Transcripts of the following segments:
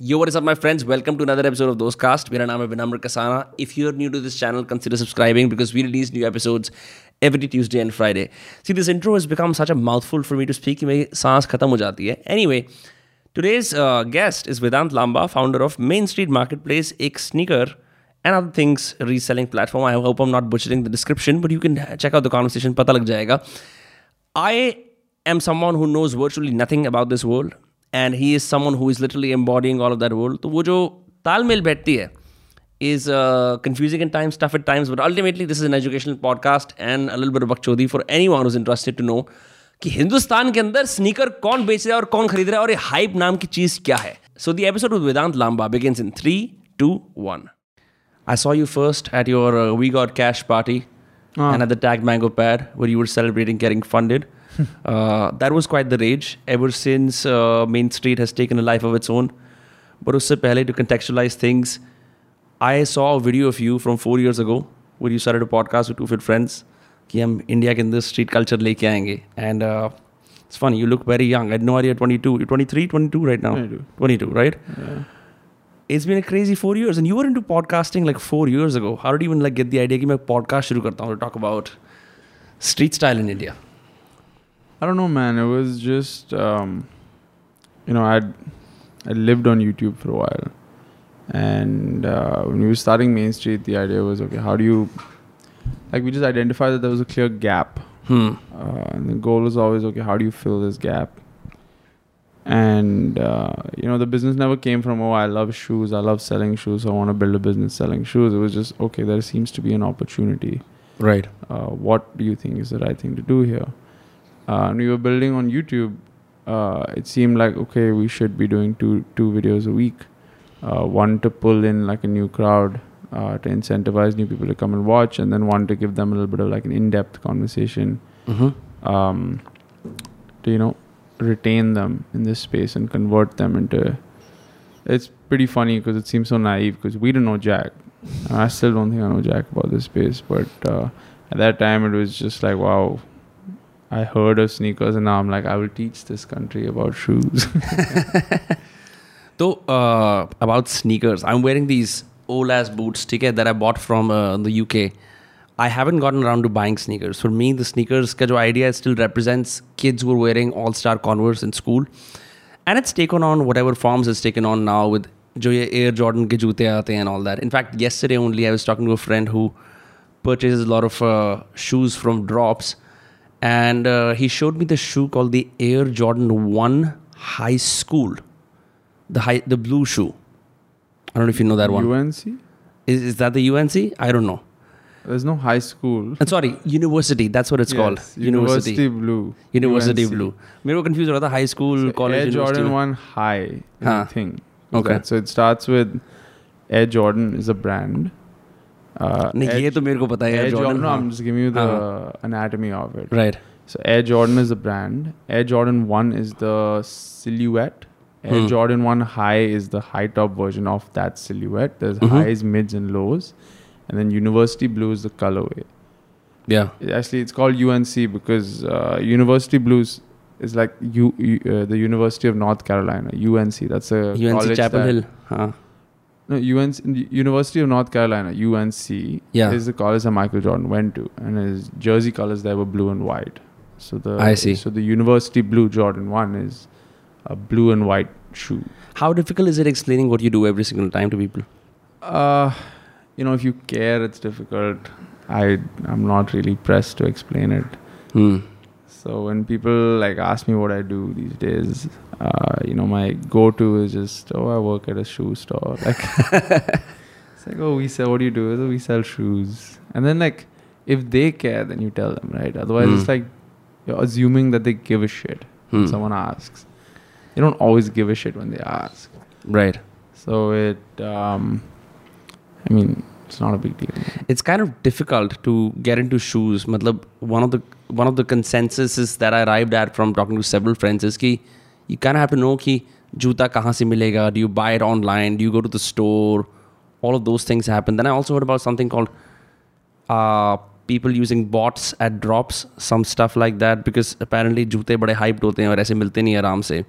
Yo, what is up, my friends? Welcome to another episode of Those Cast. मेरा नाम है विनम्र Kasana. If you're new to this channel, consider subscribing because we release new episodes every Tuesday and Friday. See, this intro has become such a mouthful for me to speak कि मेरी सांस खत्म हो जाती है. Anyway, today's uh, guest is Vedant Lamba, founder of Main Street Marketplace, एक sneaker and other things reselling platform. I hope I'm not butchering the description, but you can check out the conversation. पता लग जाएगा. I am someone who knows virtually nothing about this world. And he is someone who is literally embodying all of that world तो वो जो तालमेल बैठती है is confusing in times tough at times but ultimately this is an educational podcast and अलल बरबक Chaudhary for anyone is interested to know कि हिंदुस्तान के अंदर स्नीकर कौन बेच रहा है और कौन खरीद रहा है और ये हाइप नाम की चीज़ क्या है? So the episode with Vedant Lamba begin in three two one I saw you first at your we got cash party and at the tag mango pad were you were celebrating caring funded uh, that was quite the rage ever since uh, Main Street has taken a life of its own. But usse pehle, to contextualize things, I saw a video of you from four years ago where you started a podcast with two fit friends कि हम India के अंदर street culture लेके आएंगे and it's funny you look very young i had no idea 22 you're 23 22 right now 22. 22 right it's been a crazy four years and you were into podcasting like four years ago how did you even like get the idea कि मैं podcast शुरू करता हूँ to talk about street style in India I don't know, man. It was just, um, you know, I'd I lived on YouTube for a while, and uh, when we were starting Main Street, the idea was okay. How do you, like, we just identified that there was a clear gap, hmm. uh, and the goal was always okay. How do you fill this gap? And uh, you know, the business never came from oh, I love shoes. I love selling shoes. So I want to build a business selling shoes. It was just okay. There seems to be an opportunity. right Uh, what do you think is the right thing to do here? Uh, and we were building on YouTube, uh, it seemed like okay, we should be doing two two videos a week. Uh, one to pull in like a new crowd, uh, to incentivize new people to come and watch, and then one to give them a little bit of like an in-depth conversation, mm-hmm. um, to you know retain them in this space and convert them into. It's pretty funny because it seems so naive because we didn't know Jack. I still don't think I know Jack about this space, but uh, at that time it was just like wow I heard of sneakers and now I'm like, I will teach this country about shoes. So, uh, about sneakers, I'm wearing these old ass boots ticket that I bought from uh, the UK. I haven't gotten around to buying sneakers. For me, the sneakers ka idea still represents kids who are wearing all star Converse in school. And it's taken on whatever forms it's taken on now with Air Jordan ke joote aate and all that. In fact, yesterday only I was talking to a friend who purchases a lot of uh, shoes from drops and uh, he showed me the shoe called the Air Jordan 1 High School. The high, the blue shoe. I don't know if you know that one. UNC? Is, is that the UNC? I don't know. There's no high school. And sorry, university. That's what it's yes, called. University, university blue. University UNC. blue. We were confused about the high school, so college. Air university. Jordan one high huh. thing. Okay. That. So it starts with Air Jordan is a brand. Uh, नहीं Air, ये तो मेरे को पता है Air Air Jordan, Jordan. no, हाँ. I'm just giving you the हाँ. anatomy of it. Right. So Air Jordan is a brand. Air Jordan 1 is the silhouette. Air Hmm. Jordan 1 high is the high top version of that silhouette. There's Mhm. highs, mids, and lows. And then University Blue is the colorway. Yeah. Actually, it's called UNC because uh, University Blues is like U, U, uh, the University of North Carolina. UNC. That's a UNC college Chapel that- Hill. हाँ. no, UNC, University of North Carolina. UNC Yeah. is the college that Michael Jordan went to, and his jersey colors there were blue and white. So the I see. So the University Blue Jordan One is a blue and white shoe. How difficult is it explaining what you do every single time to people? Uh, you know, if you care, it's difficult. I I'm not really pressed to explain it. Hmm. So when people like ask me what I do these days, uh, you know, my go-to is just oh, I work at a shoe store. Like it's like oh, we sell. What do you do? So we sell shoes. And then like if they care, then you tell them, right? Otherwise, Hmm. it's like you're assuming that they give a shit when Hmm. someone asks. They don't always give a shit when they ask. Right. So it, um, I mean, it's not a big deal. It's kind of difficult to get into shoes. One of the one of the consensuses that I arrived at from talking to several friends is that you kind of have to know ki juta kahan se milega? Do you buy it online? Do you go to the store? All of those things happen. Then I also heard about something called uh, people using bots at drops, some stuff like that, because apparently jute bade hyped hote hain aur aise milte nahi aaram se.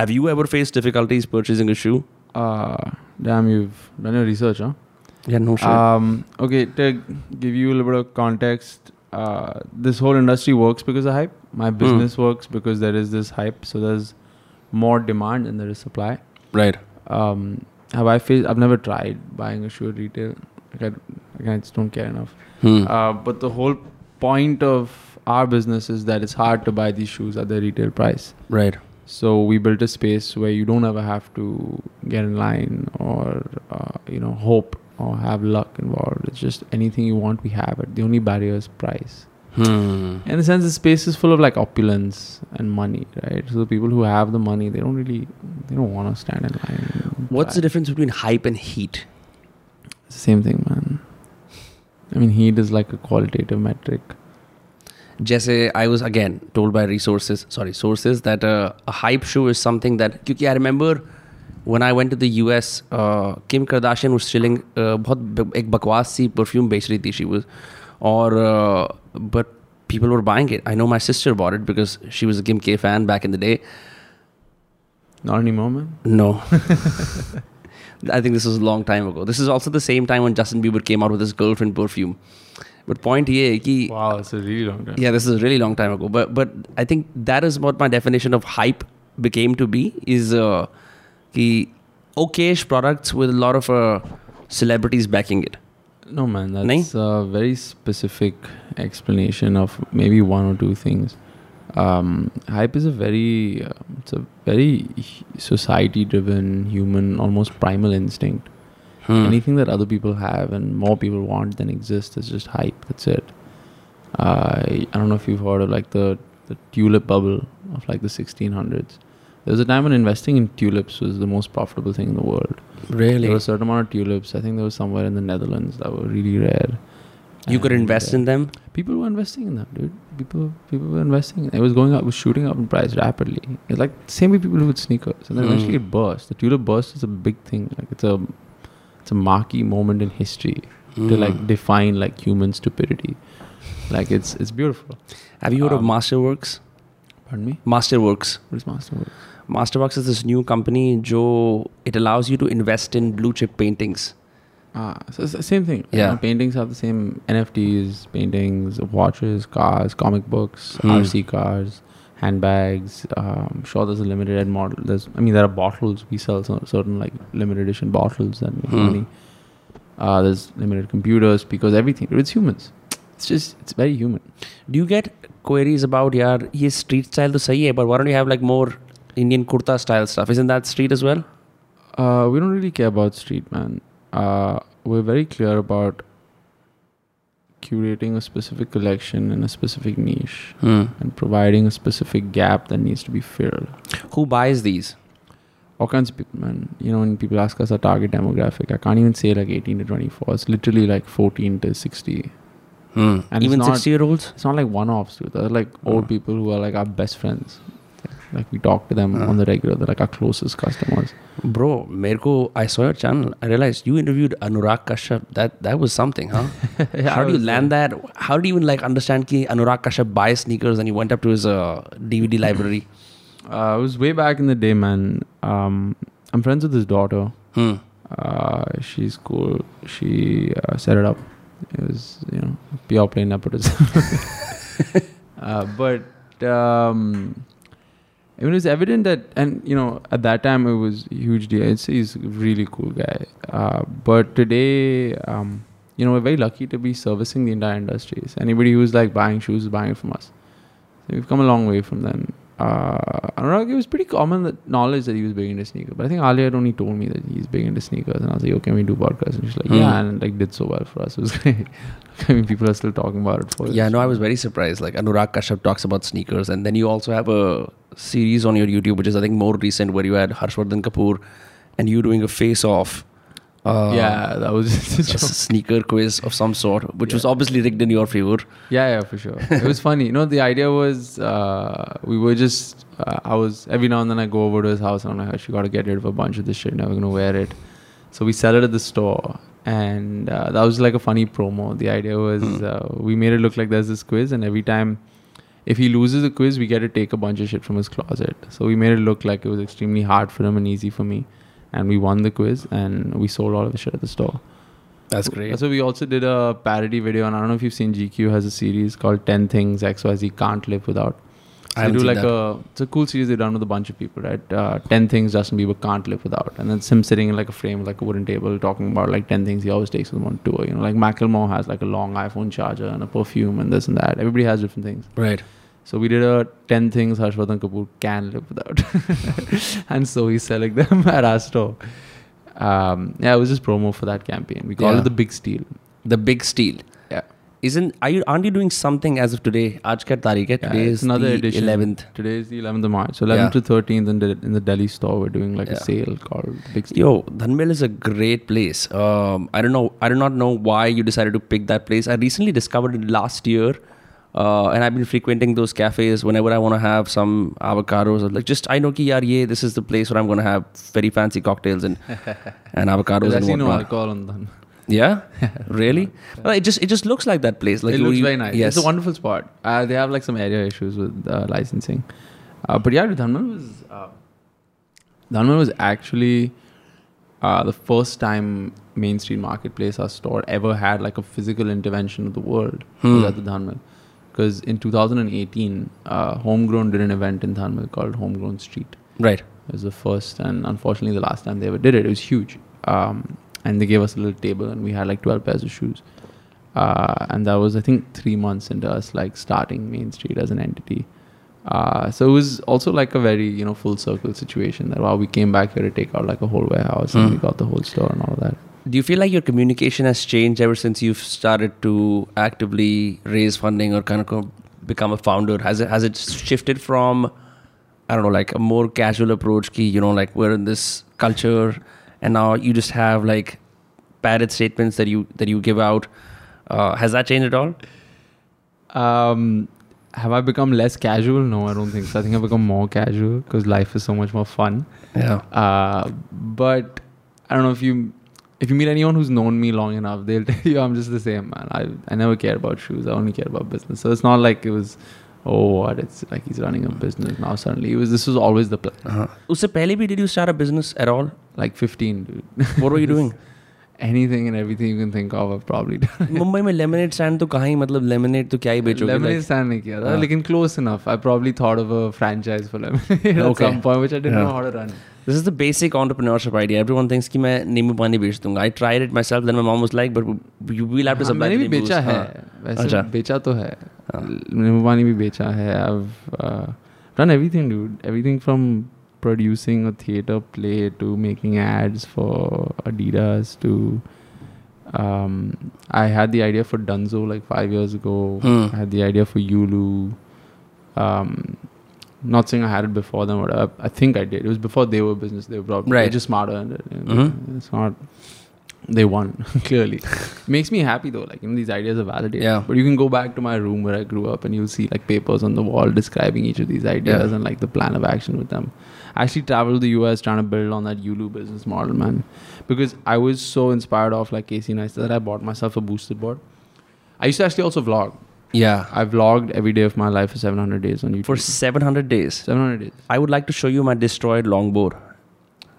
Have you ever faced difficulties purchasing a shoe? Uh, damn, you've done your research, huh? Yeah, no shit. Um, okay, to give you a little bit of context, uh, this whole industry works because of hype. My business works because there is this hype. So there's more demand than there is supply. right. Um, have I faced? I've never tried buying a shoe at retail. Like I, I just don't care enough. Hmm. Uh, but the whole point of our business is that it's hard to buy these shoes at the retail price. right. So we built a space where you don't ever have to get in line or uh, you know hope or have luck involved. It's just anything you want, we have it. The only barrier is price. Hmm. In a sense, the space is full of like opulence and money, right? So the people who have the money, they don't really, they don't want to stand in line. What's the difference between hype and heat? It's the same thing, man. I mean, heat is like a qualitative metric. Jesse, I was again told by resources, sorry, sources that uh, a hype shoe is something that. Because I remember when I went to the US, uh, Kim Kardashian was chilling. Uh, बहुत ब- एक बकवास सी perfume बेच रही थी she was, और uh, but people were buying it. I know my sister bought it because she was a Kim K fan back in the day. Not anymore, man. No. I think this was a long time ago. This is also the same time when Justin Bieber came out with his girlfriend perfume. But point here, है कि Wow, it's a really long time. yeah, this is a really long time ago. But but I think that is what my definition of hype became to be is uh, कि okayish products with a lot of uh, celebrities backing it. No, man, that's a very specific explanation of maybe one or two things. Um, hype is a very, uh, it's a very society-driven, human, almost primal instinct. Hmm. Anything that other people have and more people want than exists is just hype. That's it. Uh, I don't know if you've heard of like the the tulip bubble of like the 1600s. There was a time when investing in tulips was the most profitable thing in the world. Really? There was a certain amount of tulips. I think there was somewhere in the Netherlands that were really rare. you could invest uh, in them? People were investing in them, dude. People, people were investing. It was going up, was shooting up in price rapidly. It's like same way people do with sneakers, and then eventually Mm. it burst. The tulip burst is a big thing. Like it's a, it's a marquee moment in history to like Hmm. define like human stupidity. Like it's it's beautiful. Have you heard of um, Masterworks? Pardon me. Masterworks. What is Masterwork? Masterworks is this new company, Joe. It allows you to invest in blue chip paintings. Ah, so it's the same thing. You Yeah. know, paintings have the same NFTs, paintings, watches, cars, comic books, Hmm. RC cars, handbags. Um, sure, there's a limited ed model. There's, I mean, there are bottles. We sell some, certain like limited edition bottles make Hmm. money. Uh, there's limited computers because everything. It's humans. It's just it's very human. Do you get queries about, yeah, his street style to say, but why don't you have like more Indian kurta style stuff? Isn't that street as well? Uh, we don't really care about street, man. Uh, we're very clear about curating a specific collection in a specific niche hmm. and providing a specific gap that needs to be filled. Who buys these? All kinds of people, man. You know, when people ask us our target demographic, I can't even say like 18 to 24. It's literally like 14 to 60. Mm. And even sixty year olds. It's not like one offs. They're like mm. old people who are like our best friends. Like we talk to them mm. on the regular. They're like our closest customers. Bro, Merko, I saw your channel. I realized you interviewed Anurag Kashyap. That that was something, huh? yeah, How do you land that? How do you even like understand that Anurag Kashyap buys sneakers and he went up to his uh, DVD library? Uh, it was way back in the day, man. Um, I'm friends with his daughter. Hmm. Uh, she's cool. She uh, set it up it was, you know, pure plain nepotism. uh, but um, I mean, it was evident that, and you know, at that time it was a huge deal. I'd he's a really cool guy. Uh, but today, um, you know, we're very lucky to be servicing the entire industry. So anybody who's like buying shoes is buying from us. So we've come a long way from then. Uh, Anurag, it was pretty common that knowledge that he was big into sneakers. But I think Alia had only told me that he's big into sneakers, and I was like, "Okay, can we do podcast?" And she's like, Hmm. "Yeah," and like did so well for us. It was great. I mean, people are still talking about it for. Us. Yeah, no, I was very surprised. Like Anurag Kashyap talks about sneakers, and then you also have a series on your YouTube, which is I think more recent, where you had Harshvardhan Kapoor and you doing a face-off. Uh, yeah, that was just a a sneaker quiz of some sort, which was obviously rigged in your favor. Yeah, yeah, for sure. it was funny. You know, the idea was uh, we were just. Uh, I was every now and then I go over to his house and I'm like, "Hush, you got to get rid of a bunch of this shit. Never gonna wear it. So we sell it at the store, and uh, that was like a funny promo. The idea was Hmm. uh, we made it look like there's this quiz, and every time if he loses the quiz, we get to take a bunch of shit from his closet. So we made it look like it was extremely hard for him and easy for me. And we won the quiz, and we sold all of the shit at the store. That's great. So we also did a parody video, and I don't know if you've seen GQ has a series called 10 Things XYZ Can't Live Without. I So they haven't do like that. a it's a cool series they've done with a bunch of people, right? Uh, ten things Justin Bieber can't live without, and then it's him sitting in like a frame, like a wooden table, talking about like ten things he always takes with him on tour. You know, like Macklemore has like a long iPhone charger and a perfume and this and that. Everybody has different things. Right. So we did a ten things Harshvardhan Kapoor can live without, and so he's selling them at our store. Um, yeah, it was just promo for that campaign. We call Yeah. it the Big Steal. The big steal. Yeah. Isn't are you aren't you doing something as of today? Aaj hai? Yeah, Today it's is another the edition. 11th. Today is the 11th of March. So 11th Yeah. to 13th in the in the Delhi store, we're doing like Yeah. a sale called Big Steal. Yo, Dhan Mill is a great place. Um, I don't know. I do not know why you decided to pick that place. I recently discovered it last year, uh, and I've been frequenting those cafes whenever I want to have some avocados. Or like, just I know ki yaar, ye this is the place where I'm going to have very fancy cocktails and and avocados There's and actually no alcohol on them. Yeah, really? Well, it just it just looks like that place. Like it looks very nice. Yes. It's a wonderful spot. Uh, they have like some area issues with uh, licensing. Uh, but yeah, Dhan Mill was uh, Dhan Mill was actually uh, the first time Main Street Marketplace, our store, ever had like a physical intervention of the world. Was Hmm. at the Dhan Mill. Because in 2018, uh, Homegrown did an event in Dhan Mill called Homegrown Street. Right. It was the first and unfortunately the last time they ever did it. It was huge. Um, and they gave us a little table and we had like 12 pairs of shoes. Uh, and that was, I think, three months into us like starting Main Street as an entity. Uh, so it was also like a very, you know, full circle situation that wow, we came back here to take out like a whole warehouse and Mm. we got the whole store and all of that. Do you feel like your communication has changed ever since you've started to actively raise funding or kind of become a founder? Has it has it shifted from I don't know, like a more casual approach, ki, you know, like we're in this culture and now you just have like padded statements that you that you give out. Uh, has that changed at all? Um, have I become less casual? No, I don't think so. I think I've become more casual because life is so much more fun. Yeah. Uh, but I don't know if you if you meet anyone who's known me long enough, they'll tell you I'm just the same man. I I never care about shoes. I only care about business. So it's not like it was oh what it's like he's running a business now suddenly. It was this was always the plan. Uh-huh. उससे पहले भी did you start a business at all? Like 15, dude. What were you doing? Anything and everything you can think of, I've probably done. Mumbai में lemonade stand तो कहाँ ही मतलब lemonade तो क्या ही बेचोगे Lemonade like, stand नहीं किया था, हाँ. लेकिन close enough. I probably thought of a franchise for lemonade at Okay. some point, which I didn't Yeah. know how This is the basic entrepreneurship idea everyone thinks कि मैं नींबू पानी बेच दूँगा. I tried it myself then my mom like but you will have to supply भी बेचा है. अच्छा. बेचा तो है. नींबू पानी भी बेचा है. I done everything dude everything from producing a theater play to making ads for adidas to Um, I had the idea for Dunzo like five years ago. Hmm. I had the idea for Yulu. Um, not saying I had it before them but I, I think I did it was before they were business they were probably Right. just smarter and. Mhm. it's not they won clearly makes me happy though like you know these ideas are validated Yeah. but you can go back to my room where i grew up and you'll see like papers on the wall describing each of these ideas Yeah. and like the plan of action with them i actually traveled to the us trying to build on that yulu business model man because i was so inspired of like casey neistat that i bought myself a boosted board i used to actually also vlog yeah, I've logged every day of my life for 700 days on YouTube. For 700 days? 700 days. I would like to show you my destroyed longboard.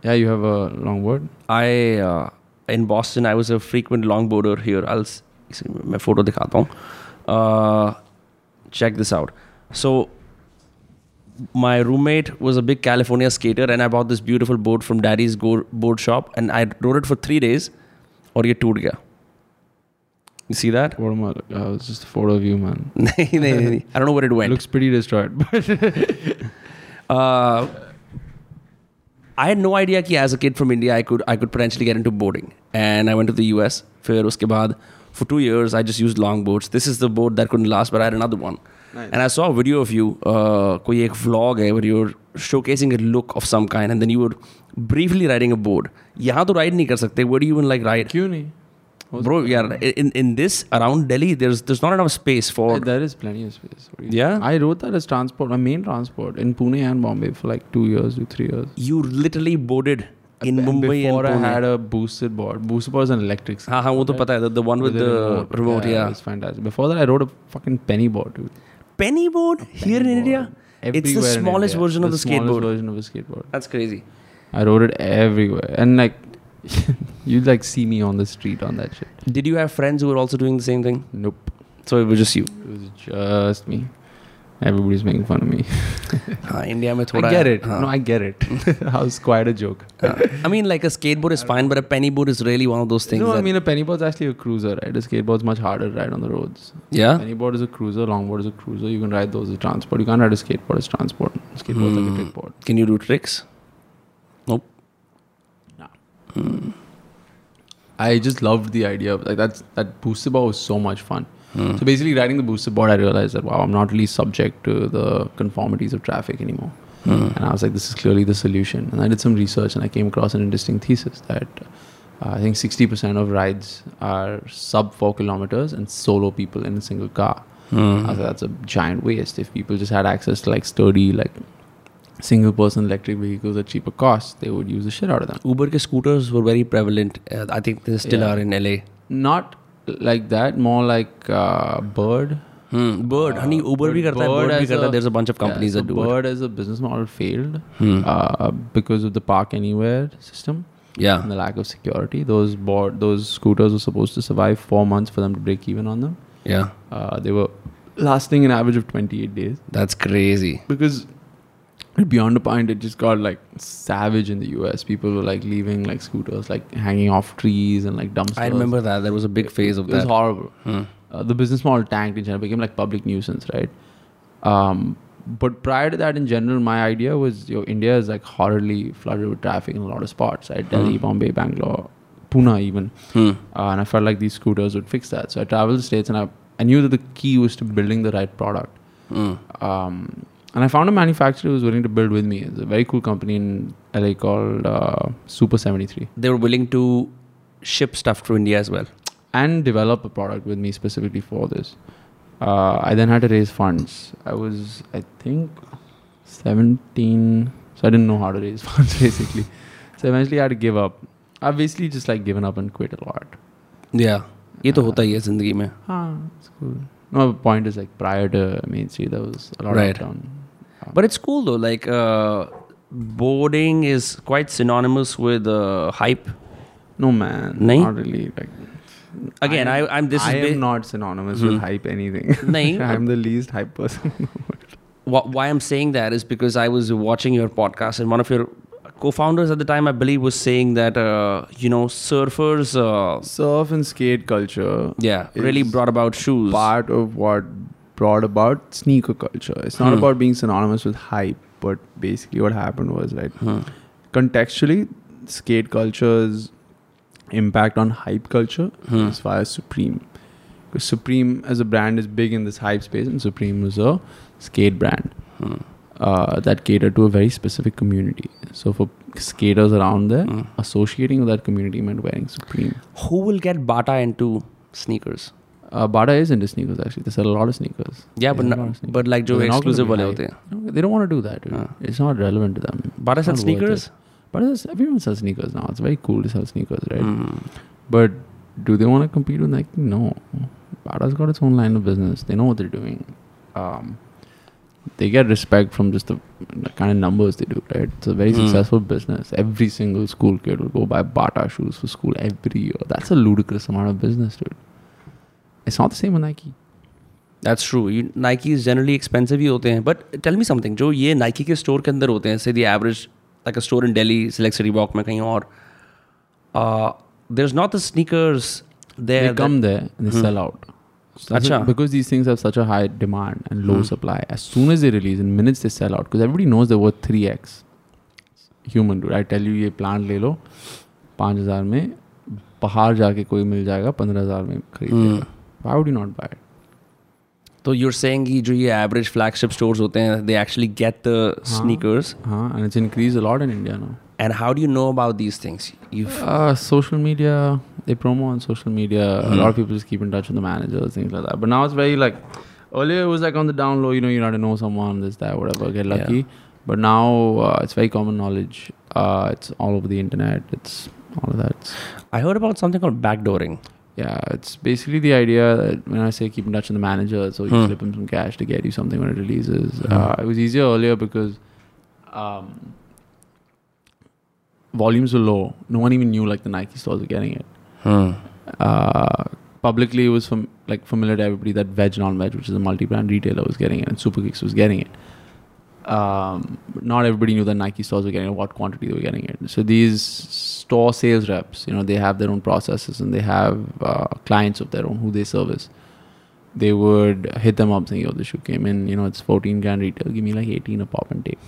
Yeah, you have a longboard? I, uh, in Boston, I was a frequent longboarder here. I'll, my photo dikhata uh, Check this out. So, my roommate was a big California skater, and I bought this beautiful board from daddy's board shop, and I rode it for three days, or ye toot gaya. You see that? what am i uh, it's just a photo of you man नहीं नहीं नहीं. I don't know where it went. looks pretty destroyed but Uh, I had no idea कि as a kid from India I could I could potentially get into boarding and I went to the US फिर उसके बाद for two years I just used longboards this is the boat that couldn't last but I had another one Nice. and I saw a video of you uh, कोई एक vlog है where you're showcasing a look of some kind and then you were briefly riding a board यहाँ तो ride नहीं कर सकते where do you even like ride क्यों नहीं हो bro yeah in in this around delhi there's there's not enough space for there is plenty of space yeah i wrote that as transport my main transport in pune and bombay for like two years to three years you literally boarded in and Mumbai before and Pune. I had a boosted board. Boosted board is an electric. Haan, haan, pata hai, the, the one with, with the, the, remote. remote yeah, yeah. it's fantastic. Before that, I rode a fucking penny board, dude. Penny board penny here board. in India. Everywhere it's the smallest in version the of the skateboard. Version of a skateboard. That's crazy. I rode it everywhere, and like you'd like see me on the street on that shit. Did you have friends who were also doing the same thing? Nope, So it was just you. it was just me. Everybody's making fun of me. हाँ, India में I थोड़ा get it. हाँ. No, I get it. I was quite a joke. Uh, I mean, like a skateboard is fine, but a penny board is really one of those things. no, I that- mean a pennyboard's actually a cruiser, right? A skateboard's much harder to ride on the roads. yeah. Pennyboard is a cruiser, longboard is a cruiser. You can ride those as transport. You can't ride a skateboard as transport. Skateboard's like a Hmm. trickboard. Can you do tricks? Nope. I just loved the idea of like that's that Boosted board was so much fun. Hmm. So basically, riding the Boosted board, I realized that wow, I'm not really subject to the conformities of traffic anymore. Hmm. And I was like, this is clearly the solution. And I did some research, and I came across an interesting thesis that uh, I think 60% of rides are sub four kilometers and solo people in a single car. Hmm. I was like, that's a giant waste. If people just had access to like sturdy, like single person electric vehicles at cheaper cost, they would use the shit out of them. Uber scooters were very prevalent. Uh, I think they still yeah. are in LA. Not like that, more like uh, Bird. Hmm. Bird, uh, honey, Uber bhi karta hai, Bird bhi. There's a bunch of companies yeah, so that do Bird it. As a business model failed hmm. uh, because of the park anywhere system. Yeah. And the lack of security. Those board, those scooters were supposed to survive four months for them to break even on them. Yeah. Uh, they were lasting an average of 28 days. That's crazy. Because beyond a point it just got like savage in the US. People were like leaving like scooters like hanging off trees and like dumpsters. I remember that. There was a big phase of it was horrible. Hmm. Uh, the business model tanked in general, became like public nuisance, right? Um, but prior to that, in general, my idea was, yo, India is like horribly flooded with traffic in a lot of spots, right? Delhi, Hmm. Bombay, Bangalore, Pune, even. Hmm. Uh, and I felt like these scooters would fix that. So I traveled the states, and I, I knew that the key was to building the right product. Hmm. Um, and I found a manufacturer who was willing to build with me. It's a very cool company in LA called uh, Super 73. They were willing to ship stuff to India as well. and develop a product with me specifically for this. Uh, I then had to raise funds. I was, I think, 17, so I didn't know how to raise funds basically. So eventually I had to give up. I've basically just like given up and quit a lot. Yeah. ये तो होता ही है जिंदगी में. Ah, it's cool. No, the point is like prior to Main Street, there was a lot Right. of down. but it's cool though. Like uh, boarding is quite synonymous with uh, hype. No man, Nahin? not really. Like Again, I, I'm this I is ba- am not synonymous Hmm. with hype anything. I'm the least hype person. wh- why I'm saying that is because I was watching your podcast and one of your co-founders at the time, I believe, was saying that uh, you know surfers, uh, Surf and skate culture yeah, really brought about shoes. part of what brought about sneaker culture. It's not Hmm. about being synonymous with hype, but basically what happened was right. Hmm. Contextually, skate culture's impact on hype culture Hmm. as far as Supreme. Because Supreme as a brand is big in this hype space, and Supreme was a skate brand Hmm. uh, that catered to a very specific community. So for skaters around there, Hmm. associating with that community meant wearing Supreme. Who will get Bata into sneakers? Uh, Bata is into sneakers actually. They sell a lot of sneakers. Yeah, but sneakers. but like Joe exclusive वाले They don't want to do that. Uh. It's not relevant to them. Bata sells sneakers. Bata sells, everyone sells sneakers now. It's very cool to sell sneakers, right? Mm. But do they want to compete with Nike? No. Bata's got its own line of business. They know what they're doing. Um, they get respect from just the, the, kind of numbers they do, right? It's a very mm. successful business. Every single school kid will go buy Bata shoes for school every year. That's a ludicrous amount of business, dude. it's not the same with Nike. That's true Nike generally expensive ही होते हैं but tell me something जो ये Nike के store के अंदर होते हैं से the average like a store in Delhi select city walk में कहीं और there is not the sneakers there come there sell out अच्छा because these things have such a high demand and low hmm. supply as soon as they release in minutes they sell out because everybody knows they're worth 3x human dude I tell you ये plant ले लो पाँच हज़ार में बाहर जाके कोई मिल जाएगा पंद्रह हज़ार में खरीदेगा hmm. लेगा Why would you not buy it? तो you're saying कि जो ये average flagship stores होते हैं, they actually get the sneakers. Huh? And it's increased a lot in India now. And how do you know about these things? You've Uh, social media, they promo on social media. A Hmm. lot of people just keep in touch with the managers, things like that. But now it's very like, earlier it was like on the down low, you know, you had to know someone, this, that, whatever, get lucky. But now uh, it's very common knowledge. Uh, it's all over the internet. It's all of that. I heard about something called backdooring. Yeah, it's basically the idea that when I say keep in touch with the manager, so you Hmm. slip him some cash to get you something when it releases. Hmm. Uh, it was easier earlier because um, volumes were low. No one even knew like the Nike stores were getting it. Hmm. Uh, publicly, it was from like familiar to everybody that Veg Non-Veg, which is a multi-brand retailer, was getting it, and Superkicks was getting it. Um, not everybody knew that Nike stores were getting it, what quantity they were getting it. So these store sales reps, you know, they have their own processes and they have uh, clients of their own who they service. They would hit them up saying, "Yo, the shoe came in. You know, it's 14 grand retail. Give me like 18 a pop and take."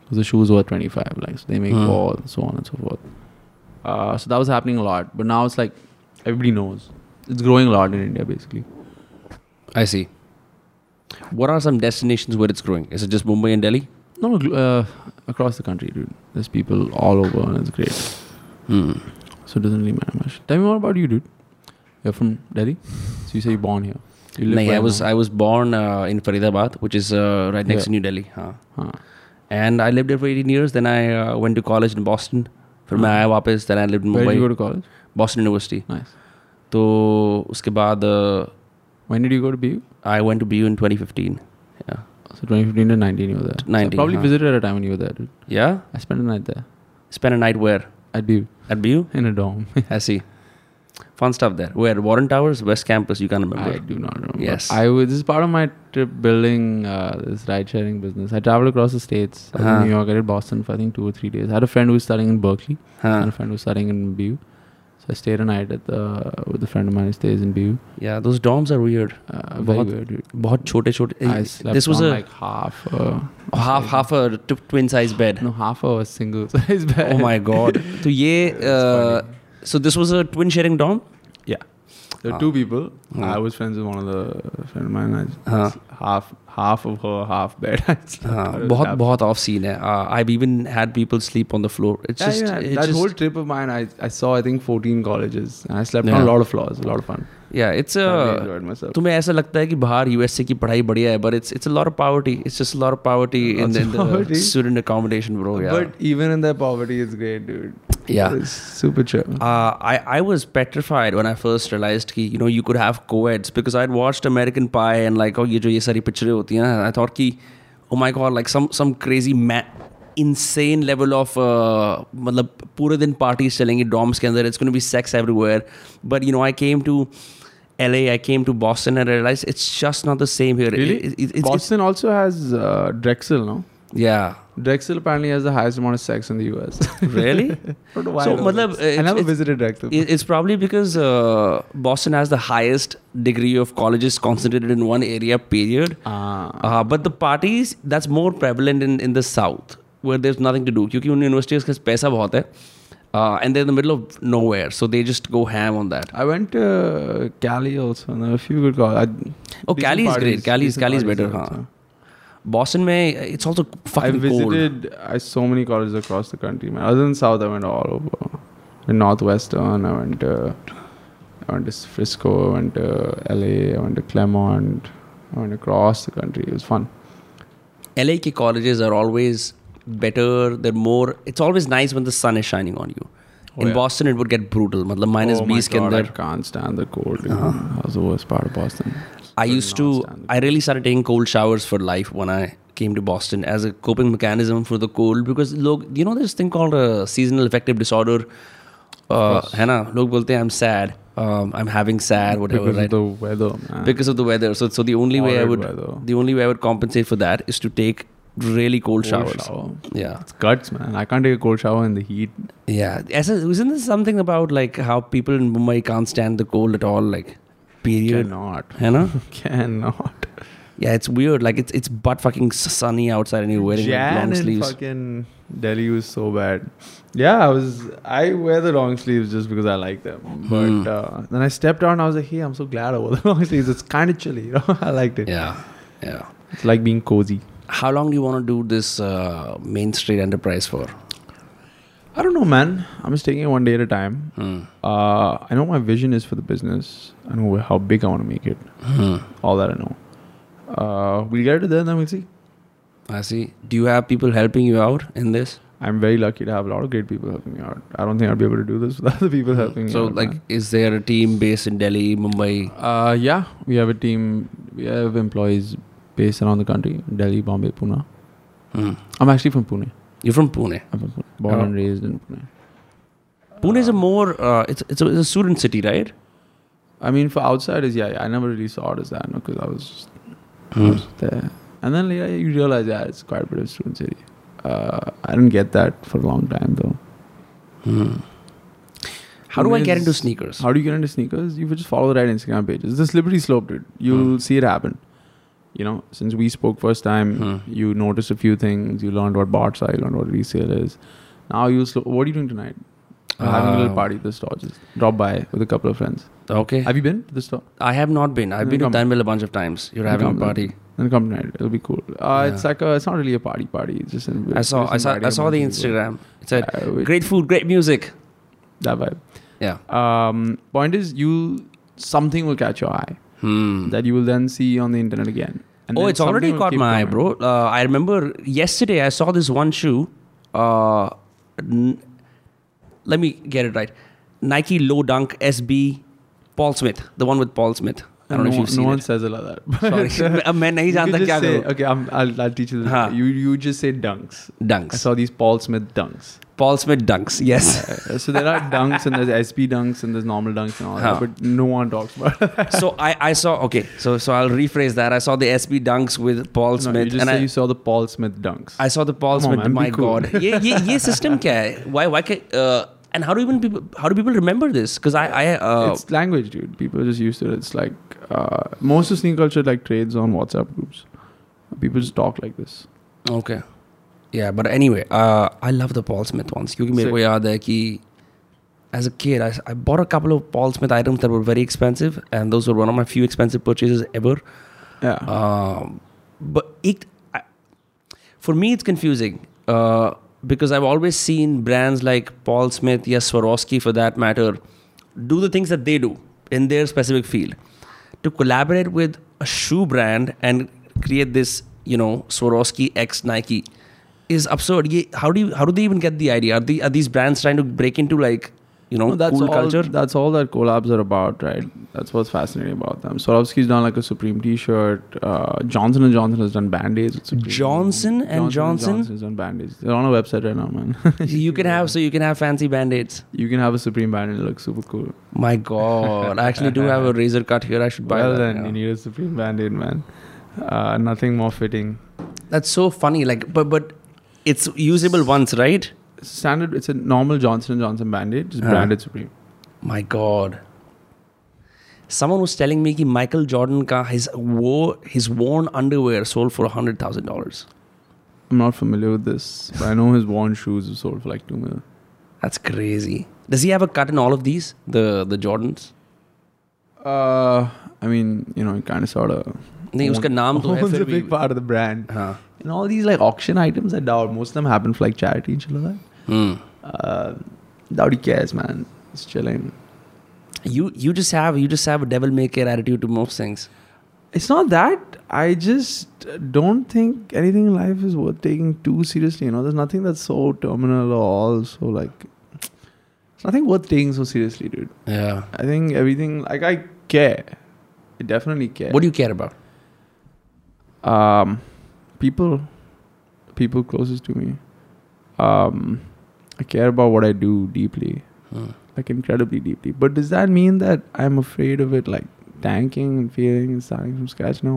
Because the shoes were 25. Like, so they make Hmm. four, so on and so forth. Uh, so that was happening a lot. But now it's like everybody knows. It's growing a lot in India, basically. I see. What are some destinations where it's growing? Is it just Mumbai and Delhi? No, no, uh, across the country, dude. There's people all over, and it's great. Hmm. So it doesn't really matter much. Tell me more about you, dude. You're from Delhi, so you say you're born here. You live Nahi, I where was now? I was born uh, in Faridabad, which is uh, right next Yeah. to New Delhi. Huh. Huh. And I lived there for 18 years. Then I uh, went to college in Boston. फिर मैं हाँ. आया वापस then I lived in Where did you go Mumbai, to college? Boston University. Nice. तो उसके बाद uh, When did you go to BU? I went to BU in 2015. Yeah. So 2015 to 19, you were there. So 19, I probably huh. visited at a time when you were there, dude. Yeah? I spent a night there Spent a night where? at BU at BU? in a dorm. I see. Fun stuff there. Where? Warren Towers, West Campus, you can't remember. I do not remember. Yes. I was, this is part of my trip building uh, this ride sharing business. I traveled across the states. I was Huh. in New York. I did Boston for I think two or three days. I had a friend who was studying in Berkeley and Huh. a friend who was studying in BU. So I stayed a night at the with a friend of mine who stays in BU. Yeah, those dorms are weird. Uh, very बहुत- weird. Dude. बहुत छोटे छोटे I slept this was on a like half. Uh, half half a t- twin size bed. no, half a single size bed. Oh my god. तो ये uh, so this was a twin sharing dorm? Yeah. There were Ah. two people. Ah. I was friends with one of the friend of mine. I, हाँ. Half half of her, half bed. I slept on. हाँ, It was बहुत absolutely- बहुत off scene है. Uh, I've even had people sleep on the floor. It's Yeah, just yeah, it's that just, whole trip of mine, I, I saw I think 14 colleges and I slept on Yeah. a lot of floors. A lot of fun. yeah, it's I really a enjoyed myself. तुम्हें ऐसा लगता है कि बाहर USA की पढ़ाई बढ़िया है but it's it's a lot of poverty. It's just a lot of poverty in, Lots the- of in the poverty. student accommodation, bro. Yeah. But even in their poverty, it's great, dude. Yeah. It's super chill. Uh, I, I was petrified when I first realized कि you know you could have co-eds because I'd watched American Pie and like oh ये जो ये सारी पिक्चरें होती हैं ना I thought कि oh my god like some some crazy ma- insane level of uh, मतलब पूरे दिन parties चलेंगी dorms के अंदर it's going to be sex everywhere but you know I came to LA, I came to Boston and I realized it's just not the same here. Really? It, it, it's, Boston it's, also has uh, Drexel, no? Yeah. Drexel apparently has the highest amount of sex in the US. really? so, matlab, I never it's, visited Drexel. It's probably because uh, Boston has the highest degree of colleges concentrated in one area, period. Ah. Uh, but the parties, that's more prevalent in, in the South, where there's nothing to do. Because universities, because paisa bahut hai. Uh, and they're in the middle of nowhere, so they just go ham on that. I went to uh, Cali also, and a few good colleges. Oh, Cali is great. Cali is- Cali is better, huh? Boston में it's also fucking cold. I visited I so many colleges across the country, man. Other than South, I went all over. In Northwestern, I went to I went to Frisco, I went to LA, I went to Claremont, I went across the country. It was fun. LA colleges are always better. They're more. It's always nice when the sun is shining on you. Oh, In yeah. Boston, it would get brutal. मतलब minus oh my 20 के God, अंदर. I can't stand the cold. dude. That was the worst part of Boston. I Could used not to. stand the I really started taking cold showers for life when I came to Boston as a coping mechanism for the cold because लोग you know this thing called a seasonal affective disorder. Uh, है ना लोग बोलते हैं I'm sad. Um, I'm having sad, whatever, because right? of the weather, man. because of the weather. So, so the only way I Horrid would, weather. the only way I would compensate for that is to take really cold, Cold showers. shower. Yeah, It's guts, man. I can't take a cold shower in the heat. yeah. Isn't there something about like how people in Mumbai can't stand the cold at all? Like, period. Cannot. You know? Cannot. Yeah, it's weird. Like it's it's butt fucking sunny outside and you're wearing like, long sleeves. fucking Delhi was so bad. Yeah, I was. I wear the long sleeves just because I like them. But Hmm. uh, then I stepped out and I was like, "Hey, I'm so glad I wore the long sleeves. It's kind of chilly. You know, I liked it. Yeah, yeah. It's like being cozy. How long do you want to do this uh, Main Street Enterprise for? I don't know, man. I'm just taking it one day at a time. Hmm. Uh, I know my vision is for the business. I know how big I want to make it. Hmm. All that I know. Uh, we'll get to there, then we'll see. I see. Do you have people helping you out in this? I'm very lucky to have a lot of great people helping me out. I don't think I'd be able to do this without the people helping me So, like, man. is there a team based in Delhi, Mumbai? Uh, yeah, we have a team. We have employees based around the country: Delhi, Bombay, Pune. Hmm. I'm actually from Pune. You're from Pune. I'm from Pune. Born Oh. and raised in Pune. Pune is a more uh, it's it's a, it's a student city, right? I mean, for outsiders, yeah, yeah I never really saw it as that, because I was just I Hmm. was there. And then you realize, yeah, it's quite a bit of student city. Uh, I didn't get that for a long time though. Hmm. How do I get is- into sneakers? How do you get into sneakers? You just follow the right Instagram pages. It's a slippery slope, dude. You'll Hmm. see it happen. You know, since we spoke first time, you noticed a few things. You learned what bots are. You learned what resale is. Now you slow. What are you doing tonight? I'm having a little Uh, party at the store. Just drop by with a couple of friends. Okay. Have you been to the store? I have not been. I've Then been to. Dhan Mill a bunch of times. You're Then having a party. Then come tonight. It'll be cool. Uh, Yeah. It's like a. It's not really a party party. It's just. An, I saw. I saw. I saw the bunch of people. Instagram. It said Uh, great food, great music. That vibe. Yeah. Um, point is, you something will catch your eye Hmm. that you will then see on the internet again. And oh, then it's already something will caught keep my eye, coming. bro. Uh, I remember yesterday I saw this one shoe. Uh, n- let me get it right. Nike Low Dunk SB Paul Smith, the one with Paul Smith. I don't know no, if you've no seen one it. says it like that. Sorry, अब मैं नहीं You जानता could क्या just say, करूँ. okay, I'm, I'll, I'll teach you this. हाँ. You you just say dunks. I Dunks. saw these Paul Smith dunks. Paul Smith dunks. Yes. So there are dunks and there's SB dunks and there's normal dunks and all huh. that, but no one talks about. That. So I, I saw okay. So so I'll rephrase that. I saw the SB dunks with Paul Smith. You just and I, you saw the Paul Smith dunks. I saw the Paul Come Smith. On, man, my cool. God. yeah yeah yeah. System care. Why why can uh, and how do even people how do people remember this? Because I I uh, it's language, dude. People are just used to it. It's like uh, most of sneaker culture like trades on WhatsApp groups. People just talk like this. Okay yeah but anyway uh, i love the paul smith ones kyunki mere ko yaad hai ki as a kid, I, I, bought a couple of Paul Smith items that were very expensive, and those were one of my few expensive purchases ever. Yeah. Um, but it, I, for me, it's confusing uh, because I've always seen brands like Paul Smith, yes, Swarovski for that matter, do the things that they do in their specific field. To collaborate with a shoe brand and create this, you know, Swarovski X Nike is absurd. How do you, how do they even get the idea? Are, are these brands trying to break into like, you know, No, that's cool all, culture? That's all that collabs are about, right? That's what's fascinating about them. Swarovski's done like a Supreme T-shirt. Uh, Johnson and Johnson has done band-aids. Johnson and Johnson? Johnson has done band-aids. They're on a website right now, man. you can have so you can have fancy band-aids. you can have a Supreme band-aid. It looks super cool. My God, I actually do have a razor cut here. I should buy well, that. then yeah. you need a Supreme band-aid, man. Uh, nothing more fitting. That's so funny. Like, but but it's usable once, right? Standard. It's a normal Johnson and Johnson band-aid, just Huh. branded Supreme. My God. Someone was telling me that Michael Jordan ka his wore his worn underwear sold for hundred thousand dollars. I'm not familiar with this, but I know his worn shoes sold for like two mil. That's crazy. Does he have a cut in all of these? The the Jordans? Uh, I mean, you know, kind of sort of. नहीं उसका नाम तो है owns फिर a भी big part of the brand. हाँ And all these like auction items, I doubt most of them happen for like charity and shit like that. Hmm. Uh, doubt he cares, man. He's chilling. You you just have you just have a devil may care attitude to most things. It's not that. I just don't think anything in life is worth taking too seriously. You know, there's nothing that's so terminal or all so like. It's nothing worth taking so seriously, dude. Yeah. I think everything like I care. I definitely care. What do you care about? Um people people closest to me um i care about what i do deeply Hmm. like incredibly deeply but does that mean that i'm afraid of it like tanking and failing and starting from scratch no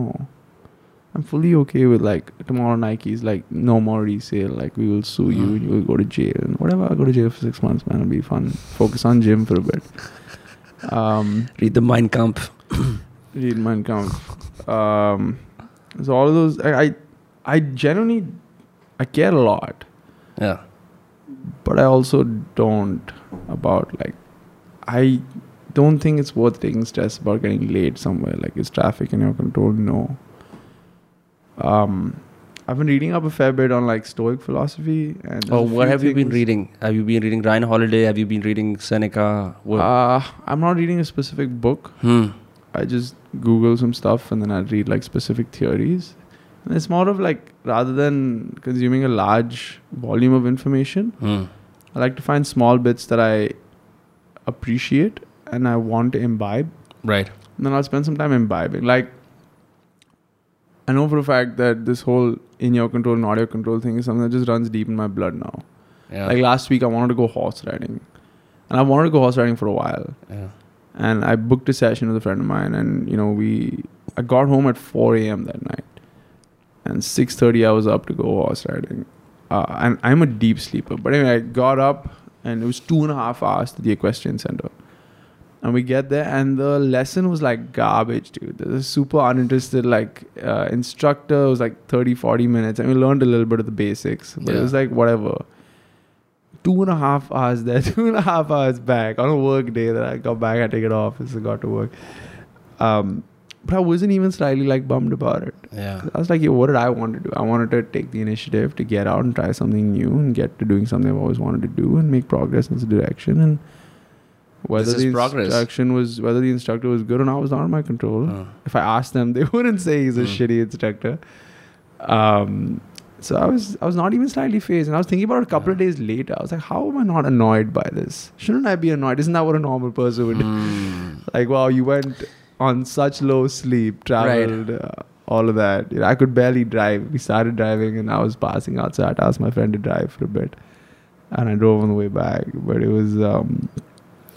i'm fully okay with like tomorrow nike's like no more resale like we will sue you Hmm. and you will go to jail and whatever I'll go to jail for six months man it'll be fun focus on gym for a bit um Read the Mein Kampf. read Mein Kampf. Um, so all of those, I, I, I genuinely, I care a lot, Yeah. but I also don't about like, I don't think it's worth taking stress about getting late somewhere. Like, is traffic in your control? No. Um, I've been reading up a fair bit on like Stoic philosophy and. Oh, what have you been reading? Have you been reading Ryan Holiday? Have you been reading Seneca? What? Uh, I'm not reading a specific book. hmm. I just Google some stuff and then I read like specific theories. And it's more of like rather than consuming a large volume of information, Hmm. I like to find small bits that I appreciate and I want to imbibe. Right. And then I'll spend some time imbibing. Like I know for a fact that this whole in your control and audio control thing is something that just runs deep in my blood now. Yeah. Like last week, I wanted to go horse riding. and I wanted to go horse riding for a while. Yeah. And I booked a session with a friend of mine, and you know we I got home at 4 a.m. that night, and 6:30 I was up to go horse riding. Uh, and I'm a deep sleeper, but anyway, I got up, and it was two and a half hours to the equestrian center. And we get there, and the lesson was like garbage, dude. There's a super uninterested like uh, instructor. It was like 30, 40 minutes, and we learned a little bit of the basics, but it was like whatever. Two and a half hours there, two and a half hours back on a work day that I got back, I take it off, I got to work. Um, but I wasn't even slightly like bummed about it. Yeah. I was like, yeah, what did I want to do? I wanted to take the initiative to get out and try something new and get to doing something I've always wanted to do and make progress in this direction. And whether This is the progress. instruction was whether the instructor was good or not was not in my control. Uh, If I asked them, they wouldn't say he's a Mm. shitty instructor. Um, so I was I was not even slightly phased, and I was thinking about it a couple of days later. I was like, how am I not annoyed by this? Shouldn't I be annoyed? Isn't that what a normal person would do? mm, Like, wow, you went on such low sleep, traveled, uh, all of that. You know, I could barely drive. We started driving, and I was passing out. So I had to ask my friend to drive for a bit, and I drove on the way back. But it was, um,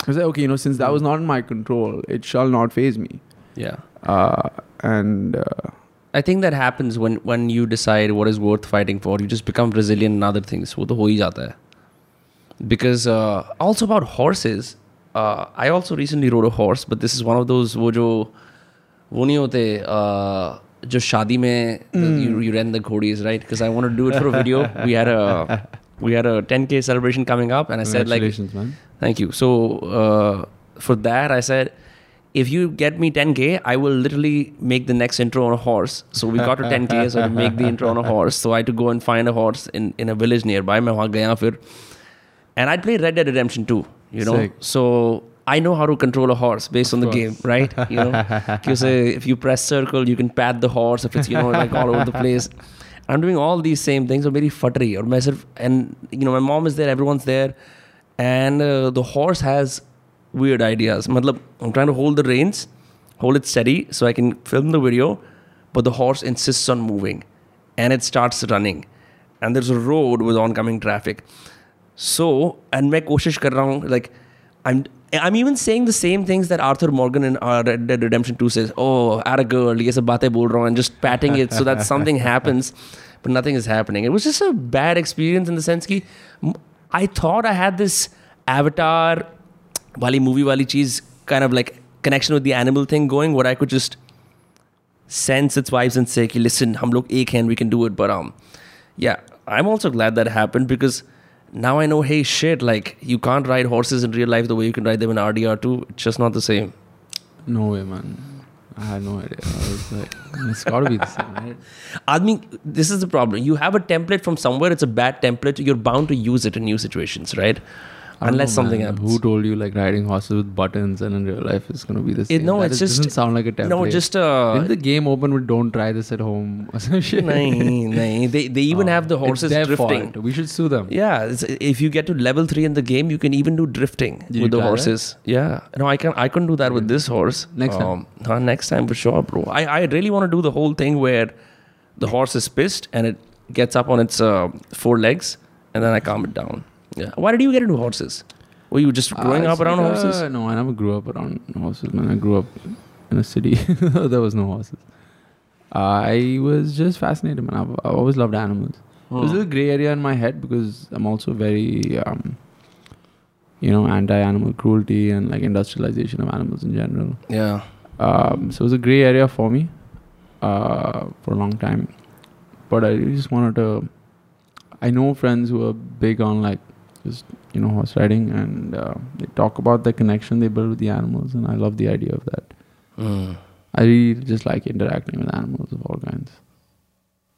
I was like, okay, you know, since that was not in my control, it shall not phase me. yeah. Uh, and uh, I think that happens when when you decide what is worth fighting for. You just become resilient in other things. वो तो हो ही जाता है. Because uh, also about horses, uh, I also recently rode a horse, but this is one of those वो जो वो नहीं होते uh, जो शादी में you, you rent the घोड़ीज right? Because I want to do it for a video. we had a we had a 10k celebration coming up, and I said like congratulations, man. Thank you. So uh, for that, I said, if you get me 10k i will literally make the next intro on a horse so we got to 10k so to make the intro on a horse so i had to go and find a horse in, in a village nearby and i'd play red dead redemption 2 you know Sick. so I know how to control a horse based of on the course. game, right? You know, because uh, if you press circle, you can pat the horse. If it's you know like all over the place, I'm doing all these same things. I'm very futtery or myself, and you know my mom is there, everyone's there, and uh, the horse has weird ideas. मतलब I'm trying to hold the reins, hold it steady so I can film the video, but the horse insists on moving, and it starts running, and there's a road with oncoming traffic. So and मैं कोशिश कर रहा हूँ like I'm I'm even saying the same things that Arthur Morgan in uh, Red Dead Redemption 2 says. Oh, at a girl, ये सब बातें बोल रहा हूँ and just patting it so that something happens, but nothing is happening. It was just a bad experience in the sense कि m- I thought I had this Avatar wali movie wali cheese kind of like connection with the animal thing going where I could just sense its vibes and say, "Ki, listen, hum log ek hain, we can do it. But um, yeah, I'm also glad that happened because now I know, hey, shit, like you can't ride horses in real life the way you can ride them in RDR2. It's just not the same. No way, man. I had no idea. I was like, it's got to be the same, right? I mean, this is the problem. You have a template from somewhere, it's a bad template, you're bound to use it in new situations, right? Unless know, something man. happens. Who told you like riding horses with buttons and in real life it's gonna be the It- same? no, That it's is- just- doesn't sound like a template. No, just uh, Didn't the game open with "Don't try this at home" or some shit? nahin, nahin. They, they even Oh, have the horses drifting. fault. We should sue them. Yeah, it's, if you get to level three in the game, you can even do drifting Did with the that? horses. Yeah, no, I can. I couldn't do that with this horse. Next time. um, huh, next time for sure, bro. I, I really want to do the whole thing where the horse is pissed and it gets up on its uh, four legs, and then I calm it down. Yeah. Why did you get into horses? Were you just growing Uh, up around like, horses? uh, no, I never grew up around horses, man. I grew up in a city. there was no horses. I was just fascinated, man. I've, I've always loved animals. There's a gray area in my head because I'm also very, um, you know, anti-animal cruelty and like industrialization of animals in general. Yeah. Um, so it was a gray area for me uh, for a long time. But I just wanted to. I know friends who are big on like just you know horse riding, and uh, they talk about the connection they build with the animals, and I love the idea of that. Mm. I really just like interacting with animals of all kinds.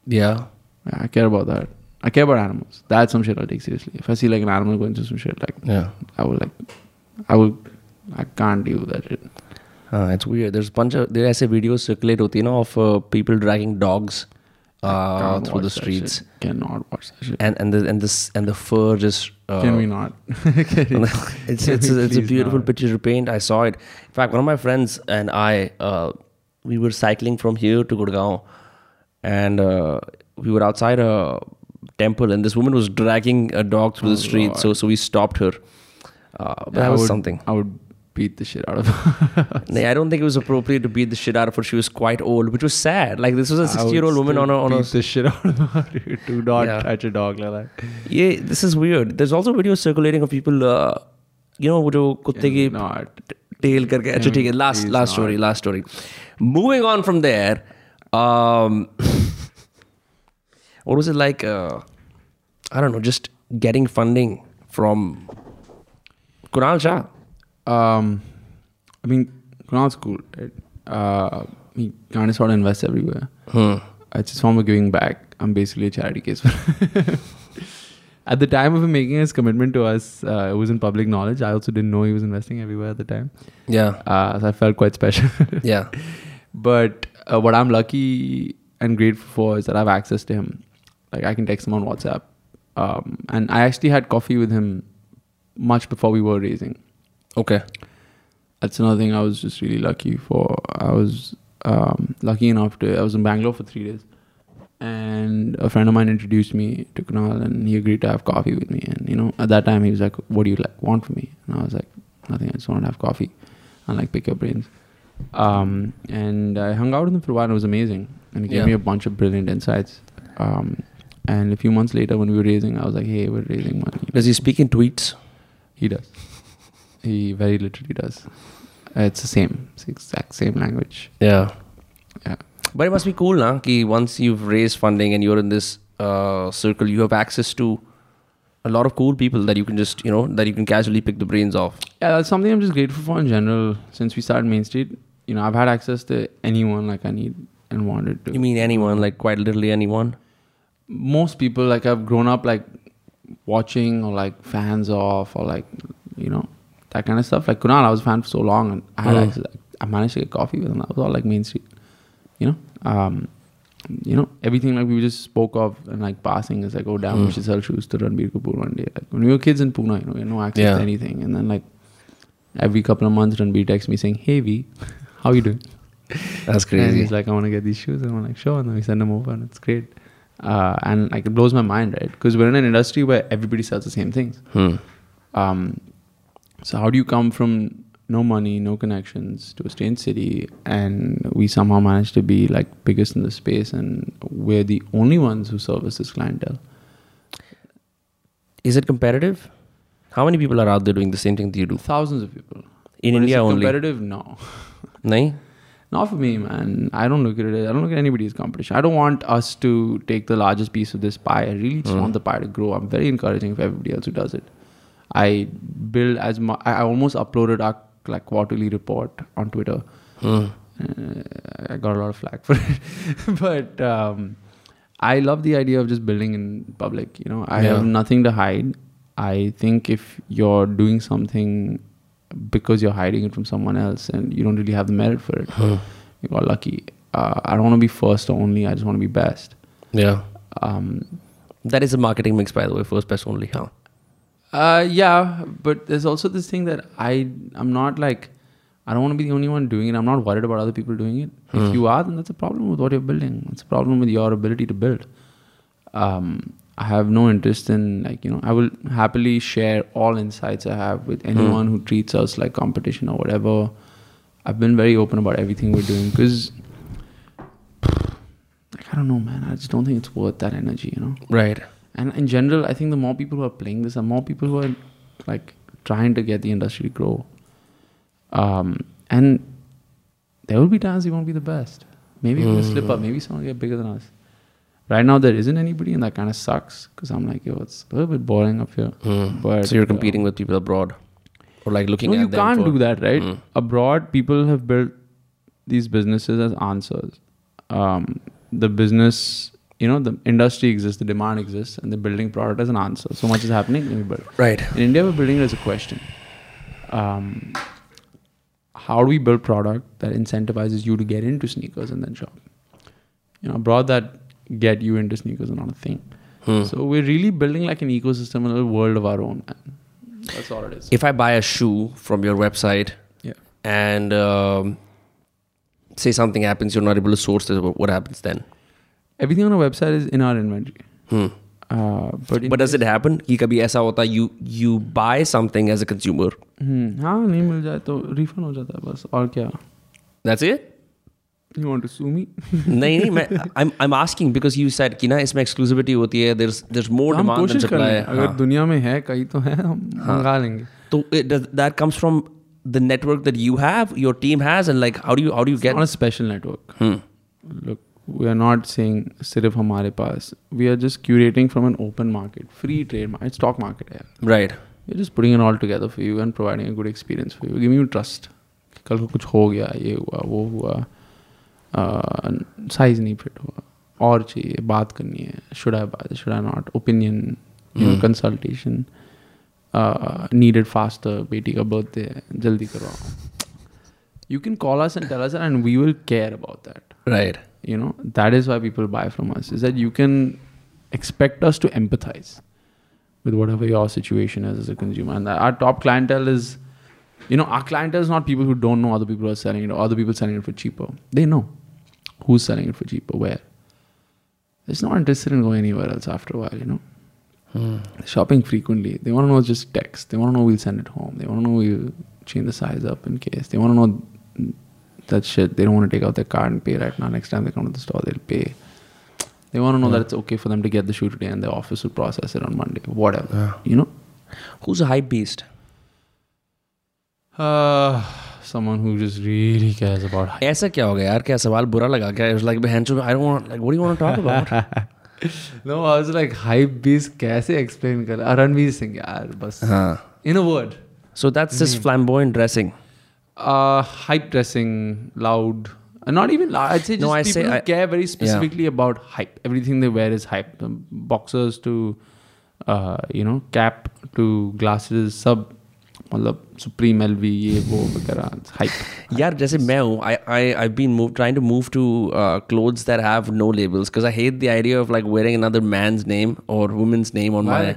Yeah. Yeah, I care about that. I care about animals. That's some shit I'll take seriously. If I see like an animal going through some shit, like Yeah. I will like, I will, I can't deal with that shit. Uh, it's weird. There's a bunch of there ऐसे videos circulate होती है ना of uh, people dragging dogs I uh, can't through the watch that streets. shit. Cannot watch that shit. and and the and this and the fur just uh, Can we not? Can it's Can it's we a, it's a beautiful not? picture to paint. I saw it. In fact, one of my friends and I, uh, we were cycling from here to Gurgaon, and uh, we were outside a temple, and this woman was dragging a dog through the Oh, street. Lord. So so we stopped her. Uh, but I that was would- something. I would beat the shit out of her. Nay, I don't think it was appropriate to beat the shit out of her. She was quite old, which was sad. Like this was a I would sixty-year-old woman still on a on a. beat the shit out of her. dude. Do not Yeah. touch a dog like that. Yeah, this is weird. There's also videos circulating of people. Uh, you know, वो जो कुत्ते की Not. tail करके अच्छा ठीक है last He's last story last story moving on from there um what was it like uh, I don't know just getting funding from Kunal Shah um, I mean, Kunal's cool. Right? Uh, he kind of sort of invests everywhere. hmm. It's his form of giving back. I'm basically a charity case. at the time of him making his commitment to us, uh, it was in public knowledge. I also didn't know he was investing everywhere at the time. yeah Uh, so I felt quite special. yeah but uh, what I'm lucky and grateful for is that I have access to him. Like I can text him on WhatsApp. Um, and I actually had coffee with him much before we were raising. Okay That's another thing I was just really lucky for. I was um, lucky enough to. I was in Bangalore for three days, and a friend of mine introduced me to Kunal, and he agreed to have coffee with me. And you know, at that time, he was like, "What do you like want from me?" And I was like, "Nothing. I just want to have coffee and like pick your brains." Um, and I hung out with him for a while. and It was amazing, and he gave Yeah. me a bunch of brilliant insights. Um, and a few months later, when we were raising, I was like, "Hey, we're raising money." does he speak in tweets He does. He very literally does. It's the same. It's the exact same language. yeah Yeah. but it must be cool now कि once you've raised funding and you're in this uh, circle you have access to a lot of cool people that you can just you know that you can casually pick the brains off. Yeah, that's something I'm just grateful for in general. Since we started Main Street, you know, I've had access to anyone like I need and wanted to. you mean anyone like quite literally anyone Most people like I've grown up like watching or like fans of or like you know that kind of stuff. Like Kunal, I was a fan for so long, and I had Mm. access. I managed to get coffee with him. That was all like Main Street. You know, um, you know everything like we just spoke of and like passing is like, oh damn, Mm. we should sell shoes to Ranbir Kapoor one day. Like when we were kids in Pune, you know, we had no access Yeah. to anything, and then like every couple of months, Ranbir texts me saying, "Hey V, how you doing?" that's And crazy he's like, I want to get these shoes. And I'm like, sure. And then we send them over, and it's great. Uh, and like, it blows my mind, right? Because we're in an industry where everybody sells the same things. hmm. Um, so how do you come from no money, no connections to a strange city, and we somehow manage to be like biggest in the space, and we're the only ones who service this clientele? Is it competitive? How many people are out there doing the same thing that you do? Thousands of people. In But is India it only? Competitive? No. Nahi? Not for me, man. I don't look at it. I don't look at anybody as competition. I don't want us to take the largest piece of this pie. I really just Mm. want the pie to grow. I'm very encouraging for everybody else who does it. I build as much. I almost uploaded our like quarterly report on Twitter. Hmm. Uh, I got a lot of flack for it, but um, I love the idea of just building in public. You know, I Yeah. have nothing to hide. I think if you're doing something because you're hiding it from someone else and you don't really have the merit for it, Hmm. you got lucky. Uh, I don't want to be first or only. I just want to be best. Yeah. Um, That is a marketing mix, by the way. First, best, only. Huh? Uh, yeah, but there's also this thing that I I'm not like I don't want to be the only one doing it. I'm not worried about other people doing it. Hmm. If you are, then that's a problem with what you're building. It's a problem with your ability to build. Um, I have no interest in like you know I will happily share all insights I have with anyone who treats us like competition or whatever. I've been very open about everything we're doing because like I don't know, man. I just don't think it's worth that energy, you know. Right. And in general, I think the more people who are playing this, are more people who are like trying to get the industry to grow. Um, and there will be times we won't be the best. Maybe we'll slip up. Maybe someone will get bigger than us. Right now, there isn't anybody, and that kind of sucks because I'm like, yo, it's a little bit boring up here. Hmm. But so you're uh, competing with people abroad, or like looking no, at you can't for- do that, right? Mm. Abroad, people have built these businesses as answers. Um, the business, you know, the industry exists, the demand exists, and they're building product as an answer. So much is happening, let me build. Right. In India, we're building it as a question. Um, how do we build product that incentivizes you to get into sneakers and then shop? You know, abroad that get you into sneakers is not a thing. Hmm. So we're really building like an ecosystem, a little world of our own. Man. That's all it is. If I buy a shoe from your website Yeah. and um, say something happens, you're not able to source it, what happens then? Everything on our website is in our inventory. Hmm. Uh, but But does it happen कि कभी ऐसा होता है you you buy something as a consumer हम्म, हाँ नहीं मिल जाए तो refund हो जाता है बस और क्या that's it you want to sue me नहीं नहीं मैं I'm I'm asking because you said कि ना इसमें exclusivity होती है there's there's more हम demand than supply लें अगर दुनिया में है कहीं तो है हम मंगा लेंगे तो it, does, that comes from the network that you have your team has and like how do you how do you get on a special network Hmm. look we are not saying सिर्फ़ हमारे पास we are just curating from an open market free trade market stock market है right you just putting an all together for you and providing a good experience for you give you trust कल को कुछ हो गया ये हुआ वो हुआ साइज़ नहीं फिट हुआ और चाहिए बात करनी है शुड आई बात should I not opinion consultation needed fast बेटी का बर्थडे है जल्दी करवाओ। You can call us and tell us and we will care about that right you know that is why people buy from us is that you can expect us to empathize with whatever your situation is as a consumer. And our top clientele is you know our clientele is not people who don't know other people are selling it or other people selling it for cheaper. They know who's selling it for cheaper where. It's not interested in going anywhere else after a while you know. Hmm. Shopping frequently. They want to know just text. They want to know we'll send it home. They want to know we'll change the size up in case. They want to know that shit. They don't want to take out their card and pay right now. Next time they come to the store, they'll pay. They want to know that it's okay for them to get the shoe today and the office will process it on Monday. Whatever. You know? who's a hype beast Uh, someone who just really cares about hype. ऐसा क्या हो गया यार क्या सवाल बुरा लगा क्या इट्स लाइक बहन चो आई don't want like what do you want to talk about No, I was like, hype beast कैसे explain कर रणवीर सिंह यार बस हाँ in a word. so that's just flamboyant dressing uh, hype dressing, loud. Uh, not even loud. I'd say just no, I people say, I, care very specifically yeah. about hype. Everything they wear is hype. Um, boxers to, uh, you know, cap to glasses, sub. Matlab, Supreme L V ये वो वगैरह यार जैसे मैं हूँ I I I been move trying to move to clothes that have no labels because I hate the idea of like wearing another man's name और women's name on my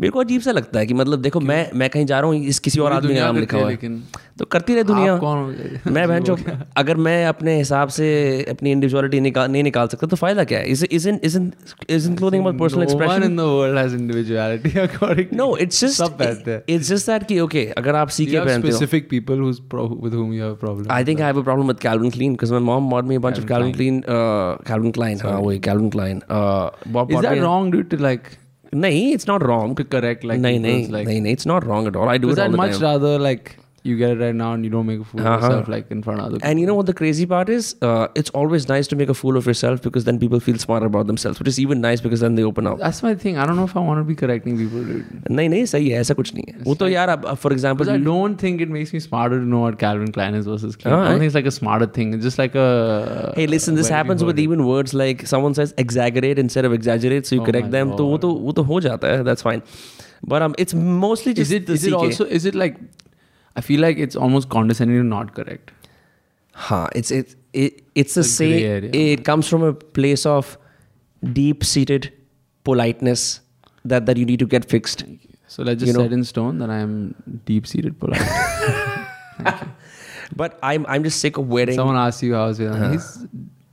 मेरे को अजीब सा लगता है कि मतलब देखो मैं मैं कहीं जा रहा हूँ इस किसी और आदमी का नाम लिखा हुआ है। तो करती रहे दुनिया। कौन मैं बहन जो अगर मैं अपने हिसाब से अपनी इंडिविजुअलिटी निकाल नहीं निकाल सकता तो फ़ायदा क्या है? Is is in is in is including personal expression in the world has individuality according no it's just it's just that कि ओके अगर आप सी सीके have पहनते हो specific people who's pro- with whom you have a problem I think I have a problem with Calvin Klein because my mom bought me a bunch of Calvin Klein. Uh, Calvin Klein. हाँ वही Calvin Klein. Uh, bought, is bought that me- wrong dude to like नहीं, it's not wrong. to correct like नहीं नहीं people's, like नहीं नहीं, it's not wrong at all. I do Because it all I'd the much time. rather like you get it right now and you don't make a fool of Uh-huh. yourself like in front of other people. And you know what the crazy part is? Uh, it's always nice to make a fool of yourself because then people feel smarter about themselves, which is even nice because then they open up. That's my thing. I don't know if I want to be correcting people, dude. नहीं नहीं सही है ऐसा कुछ नहीं है वो तो यार अब for Because example I don't think it makes me smarter to know what Calvin Klein is versus Klein. I Alright. don't think it's like a smarter thing. It's just like a. Hey, listen, this where we happens with heard it. even words like someone says exaggerate instead of exaggerate, so you Oh correct my them. तो वो तो वो तो हो जाता है. That's fine. But um, it's mostly just Is it? the Is it CK. also? Is it like? I feel like it's almost condescending to not correct. Huh, it's it, it it's the It's a grey same. area. It comes from a place of deep-seated politeness that that you need to get fixed. So let's just You know- set in stone that I am deep-seated polite. But I'm I'm just sick of wearing. Someone asks you how's it. He's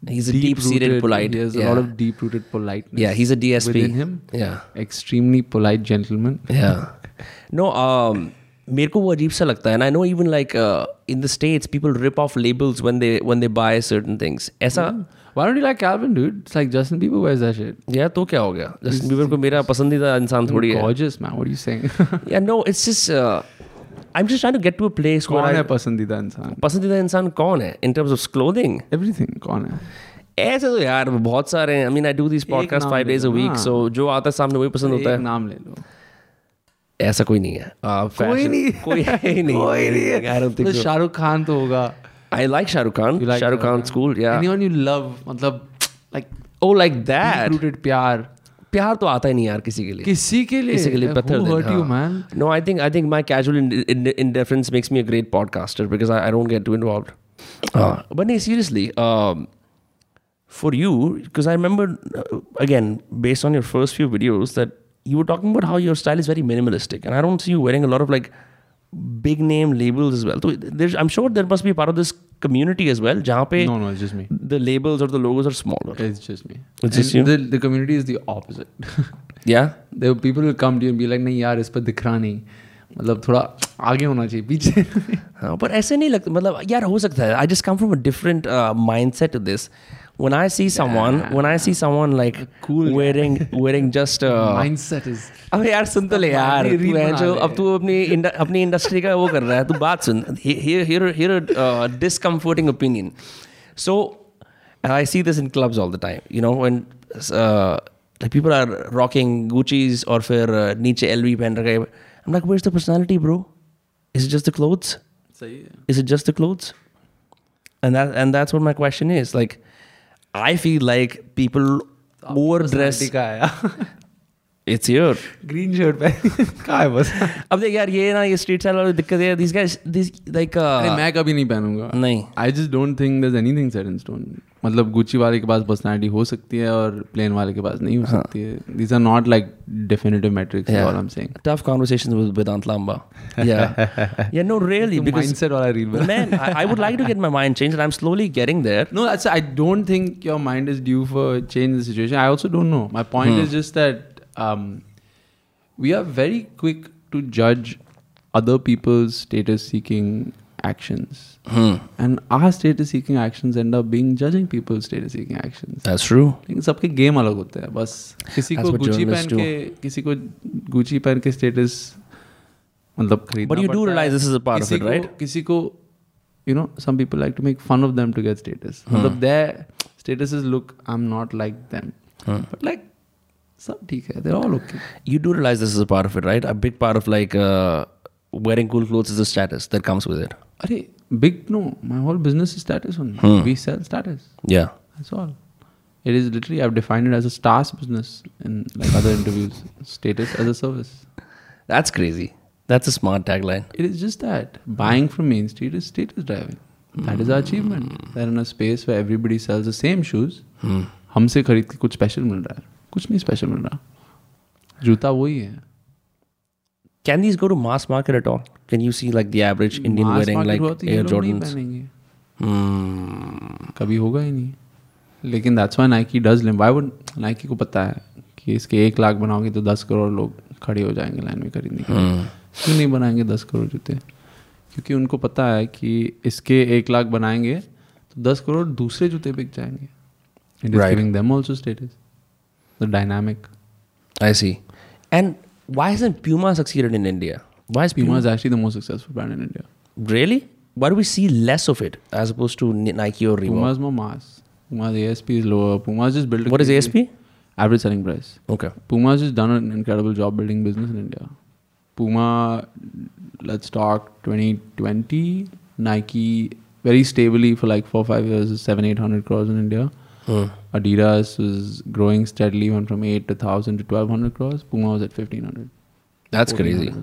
he's a deep-seated polite. He has yeah. a lot of deep-rooted politeness. yeah, he's a DSP. within him. Yeah, Extremely polite gentleman. yeah. No, um, मेरे को वो अजीब सा लगता है. I know even like uh, in the states, people rip off labels when they when they buy certain things. ऐसा Why don't you like Calvin, dude? It's like Justin Bieber wears that shit. या तो क्या हो गया? Justin Bieber को मेरा पसंदीदा इंसान थोड़ी है. Gorgeous, man. What are you saying? Yeah, no, it's just. Uh, I'm just trying to get to a place where कौन I, है पसंदीदा इंसान? पसंदीदा इंसान कौन है in terms of clothing? Everything. कौन है? ऐसे तो यार बहुत सारे हैं आई आई दिस पॉडकास्ट नाम फाइव ले डेज़ अ लो वीक ना। सो जो आता है सामने वही पसंद होता है. एक नाम ले लो. ऐसा कोई नहीं है। uh, कोई नहीं कोई है ही नहीं। कोई नहीं है। तो तो शाहरुख खान तो होगा। I like Shahrukh Khan. Shahrukh Khan school या एनीवन यू लव मतलब like oh like that rooted प्यार। प्यार तो आता ही नहीं यार किसी के लिए। किसी के लिए? किसी के लिए पत्थर hurt you man no I think I think my casual indifference makes me a great podcaster because I don't get too involved but नहीं seriously for you because I remember again based on your first few videos that again based on your first few videos that you were talking about how your style is very minimalistic, and I don't see you wearing a lot of like big name labels as well. So there's, I'm sure there must be a part of this community as well, जहाँ पे No, no, it's just me. the labels or the logos are smaller. It's just me. It's just And you? The, the community is the opposite. Yeah. there people will come to you and be like नहीं यार इस पर दिख रहा नहीं मतलब थोड़ा आगे होना चाहिए पीछे हाँ, but ऐसे नहीं लगता मतलब यार हो सकता है I just come from a different mindset to this when I see someone when I see someone like Cool guy. wearing wearing just uh, mindset is अबे यार सुन तो ले यार मायने तू रील है बना जो ले। अब तू अपनी इंड- अपनी इंडस्ट्री का वो कर रहा है तू बात सुन here here here a discomforting opinion so and I see this in clubs all the time you know when uh, like people are rocking Gucci's or फिर uh, नीचे LV पहन रखे I'm like where's the personality bro is it just the clothes सही है is it just the clothes and that and that's what my question is like I feel like people overdress Personality का आया it's here green shirt पे कहाँ है बस अब देख यार ये ना ये स्ट्रीट स्टाइल वाली दिक्कत है दिस गाइस दिस लाइक अरे मैं कभी नहीं पहनूंगा नहीं I just don't think there anything set in stone मतलब गुची वाले के पास पर्सनैलिटी हो सकती है और प्लेन वाले के पास नहीं हो सकती है। These are not like definitive metrics all I am saying tough conversations with Vedant Lamba yeah yeah no really because mindset वाला real man I would like to get my mind changed I am slowly getting there no that's I don't think your mind is due for change the situation I also don't know my point is just that um we are very quick to judge other people's status seeking actions. And are our status seeking actions end up being judging people's status seeking actions. That's लेकिन सबके game अलग होते हैं बस किसी को Gucci पहन के किसी को गुची पहन के स्टेटस मतलब खरीदना but you do realise this is a part of it right किसी को you know some people like to make fun of them to get status मतलब their status is look I am not like them but like सब ठीक है they're all okay you do realise this is a part of it right a big part of like wearing cool clothes is a status that comes with it अरे big no my whole business is status only Hmm. we sell status Yeah. that's all it is literally I've defined it as a stars business in like other interviews status as a service That's crazy. That's a smart tagline. It is just that buying from Main Street is status driving. That is our achievement. They're in a space where everybody sells the same shoes. हमसे खरीद के कुछ special मिल रहा है कुछ नहीं special मिल रहा जूता वही है Can these go to mass market at all? Can you see like the average Indian Mass wearing like Air Jordans? Hmm. कभी होगा ही नहीं लेकिन दैट्स व्हाई नाइकी डज लिम व्हाई वुड नाइकी को पता है कि इसके एक लाख बनाओगे तो दस करोड़ लोग खड़े हो जाएँगे लाइन में खरीदने के लिए क्यों नहीं बनाएँगे दस करोड़ जूते क्योंकि उनको पता है कि इसके एक लाख बनाएँगे तो दस करोड़ दूसरे जूते बिक जाएँगे it is. Giving them also status the dynamic I see. And why hasn't Puma succeeded in India? Why is Puma Puma is actually the most successful brand in India. really? Why do we see less of it as opposed to Nike or Reebok? Puma is more mass. Puma's ASP is lower. Puma's just built. What is ASP? Average selling price. Okay. Puma's just done an incredible job building business in India. Puma, let's talk 2020. Nike very stably for like four five years is seven eight hundred crores in India. Mm. Adidas was growing steadily, went from eight to thousand to twelve hundred crores. Puma was at fifteen hundred. That's crazy.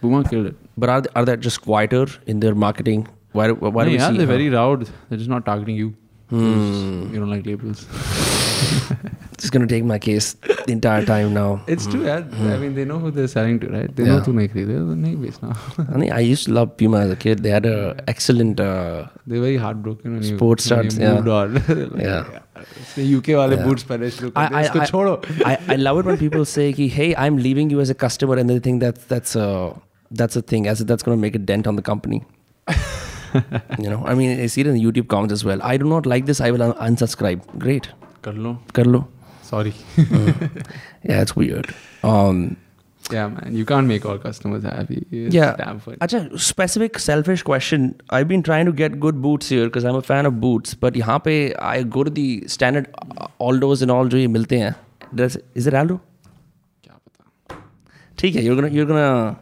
Puma killed it. But are they, are they just quieter in their marketing? Why why, no, do yeah, they're very loud. They're just not targeting you. Hmm. You don't like labels. just gonna take my case the entire time now. It's true. Yeah. Mm. I mean, they know who they're selling to, right? They yeah. know who make it. They're the name now. I mean, I used to love Puma as a kid. They had an excellent. Uh, they're very heartbroken when sports you, starts. When you yeah. on. like, yeah. yeah. इसने UK वाले boots पहने शुरू कर दिए, इसको छोड़ो. I, I love it when people say, ki, "Hey, I'm leaving you as a customer," and they think that that's a that's a thing, as if that's going to make a dent on the company. you know, I mean, I see it in the YouTube comments as well. I do not like this. I will un- unsubscribe. Great, कर लो. kar lo. Sorry. Yeah, it's weird. Um, yeah, man. You can't make all customers happy. It's yeah. Fun. Acha, specific selfish question. I've been trying to get good boots here because I'm a fan of boots. But यहाँ पे I go to the standard uh, Aldos and all जो ये मिलते हैं. Does, is it Aldo? क्या पता. ठीक है, you're gonna you're gonna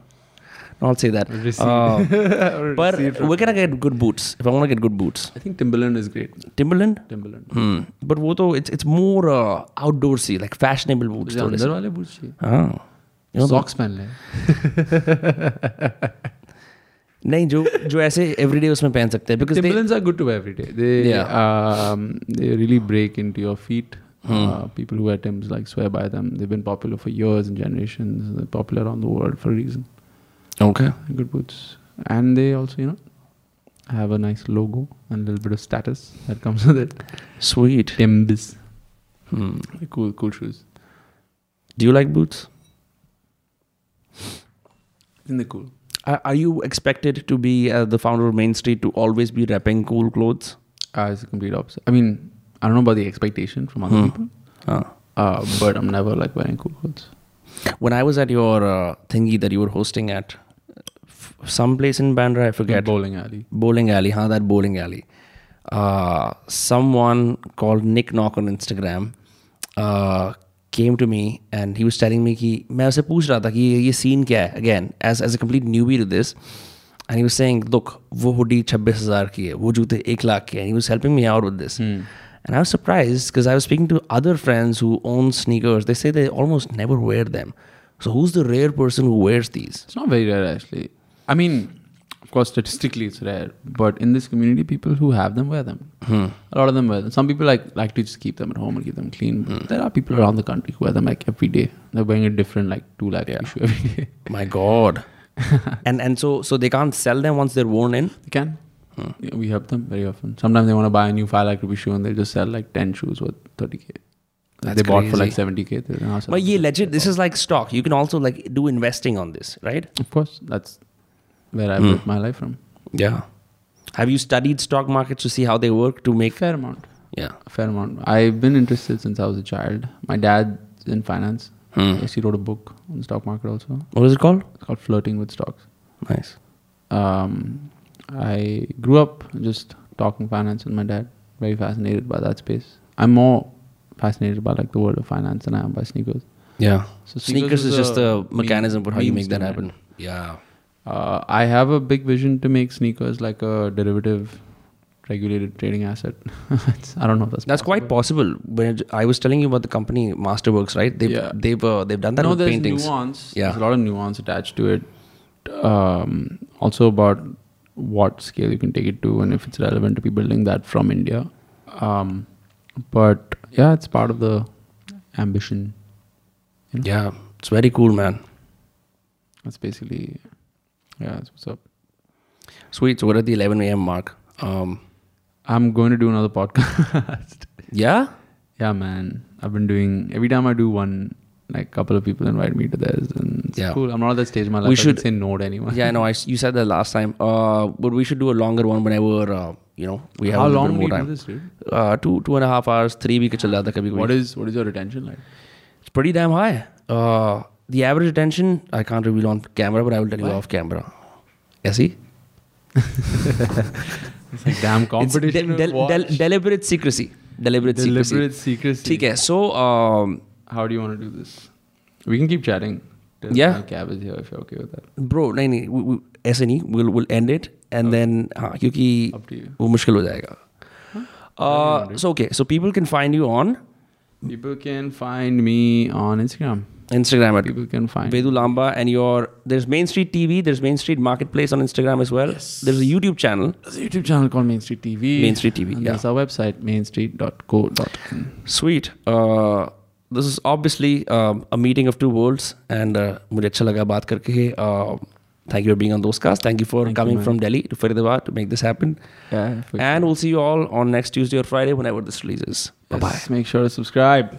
not say that. Uh, but where can I get good boots? If I want to get good boots, I think Timberland is great. Timberland. Timberland. Hmm. But वो तो it's it's more uh, outdoorsy, like fashionable boots. अंदर वाले boots चाहिए. हाँ. You know, Socks पहन ले. नहीं जो जो ऐसे everyday उसमें पहन सकते हैं because they, Timberlands are good to wear every day. They um, they really break into your feet. Uh, people who wear Timbs like swear by them. They've been popular for years and generations. They're popular around the world for a reason. okay. They're good boots, and they also you know have a nice logo and a little bit of status that comes with it. Sweet. Timbs, Hmm. cool cool shoes. Do you like boots? Isn't it cool? Are, are you expected to be uh, the founder of Main Street to always be repping cool clothes? Uh, it's the complete opposite. I mean, I don't know about the expectation from other Hmm. people, Uh, uh, but I'm never like wearing cool clothes. when I was at your uh, thingy that you were hosting at f- some place in Bandra, I forget. Bowling alley. bowling alley, huh? That bowling alley. Uh, someone called Nick Knock on Instagram uh, came to me and he was telling me कि मैं उसे पूछ रहा था कि ये- ये scene क्या है again as as a complete newbie to this and he was saying look वो हुडी छब्बीस हज़ार की है वो जूते एक लाख के हैं he was helping me out with this and I was surprised because I was speaking to other friends who own sneakers they say they almost never wear them so who's the rare person who wears these It's not very rare actually. I mean, of course, statistically it's rare, but in this community, people who have them wear them. Hmm. A lot of them wear them. Some people like like to just keep them at home and keep them clean. But there are people around the country who wear them like every day. They're wearing a different like two lakh issue every day. My God. and and so so they can't sell them once they're worn in. They can. Hmm. Yeah, we help them very often. Sometimes they want to buy a new five lakh rupee shoe and they just sell like ten shoes worth thirty k. That's they bought for like seventy k. But yeah, legit. This is like stock. You can also like do investing on this, right? Of course, that's where I Hmm. built my life from. Yeah. Have you studied stock markets to see how they work to make? Fair amount. Yeah. A fair amount. I've been interested since I was a child. My dad's in finance. Hmm. Yes, he wrote a book on the stock market also. What is it called? It's called Flirting with Stocks. Nice. Um, I grew up just talking finance with my dad. Very fascinated by that space. I'm more fascinated by like the world of finance than I am by sneakers. Yeah. So Sneakers is just a meme- mechanism for how you make that happen. Yeah. Uh, I have a big vision to make sneakers like a derivative regulated trading asset. I don't know if that's That's quite possible. When I was telling you about the company Masterworks, right? They've Yeah. they've uh, they've done that no, with there's paintings. nuance. Yeah. There's a lot of nuance attached to it. Um, also about what scale you can take it to and if it's relevant to be building that from India. Um, but yeah, it's part of the ambition. You know? Yeah. It's very cool, man. That's basically, yeah, that's what's up. Sweet. So we're at the 11 a.m. mark. Um, I'm going to do another podcast. yeah. yeah, man. I've been doing, every time I do one, like a couple of people invite me to theirs and it's Yeah. cool. I'm not at that stage in my life. We should- say no to anyone. Yeah, I know. I you said that last time. Uh, but we should do a longer one whenever uh, you know we have How a little long bit do more you time. do this, dude? Uh, two two and a half hours, three week chal jata kabhi What is what is your retention like? It's pretty damn high. Uh, the average attention I can't reveal on camera, but I will tell you Why? off camera. Yeah, see? It's like damn It's competition. de- with del- watch. del- deliberate secrecy. Deliberate, Deliberate secrecy. secrecy. ठीक है. So um, How do you want to do this? We can keep chatting. till Yeah. My cab is here if you're okay with that. bro, नहीं नहीं we- we- ऐसे नहीं. We'll we'll end it and then हाँ क्योंकि Up to you. वो मुश्किल हो जाएगा. Uh, so okay, so people can find you on People can find me on Instagram. Instagram at People can find Vedu Lamba and your there's Main Street TV, there's Main Street Marketplace on Instagram as well. Yes. There's a YouTube channel. There's a YouTube channel called Main Street TV. Main Street TV, And yeah. There's our website, mainstreet.co.in. Sweet. Uh, this is obviously um, a meeting of two worlds and uh, मुझे अच्छा लगा बात करके. Uh, thank you for being on those cast. Thank you for Thank coming man. from Delhi to Faridabad to make this happen. Yeah. And we'll see you all on next Tuesday or Friday whenever this releases. Yes, bye bye. Make sure to subscribe.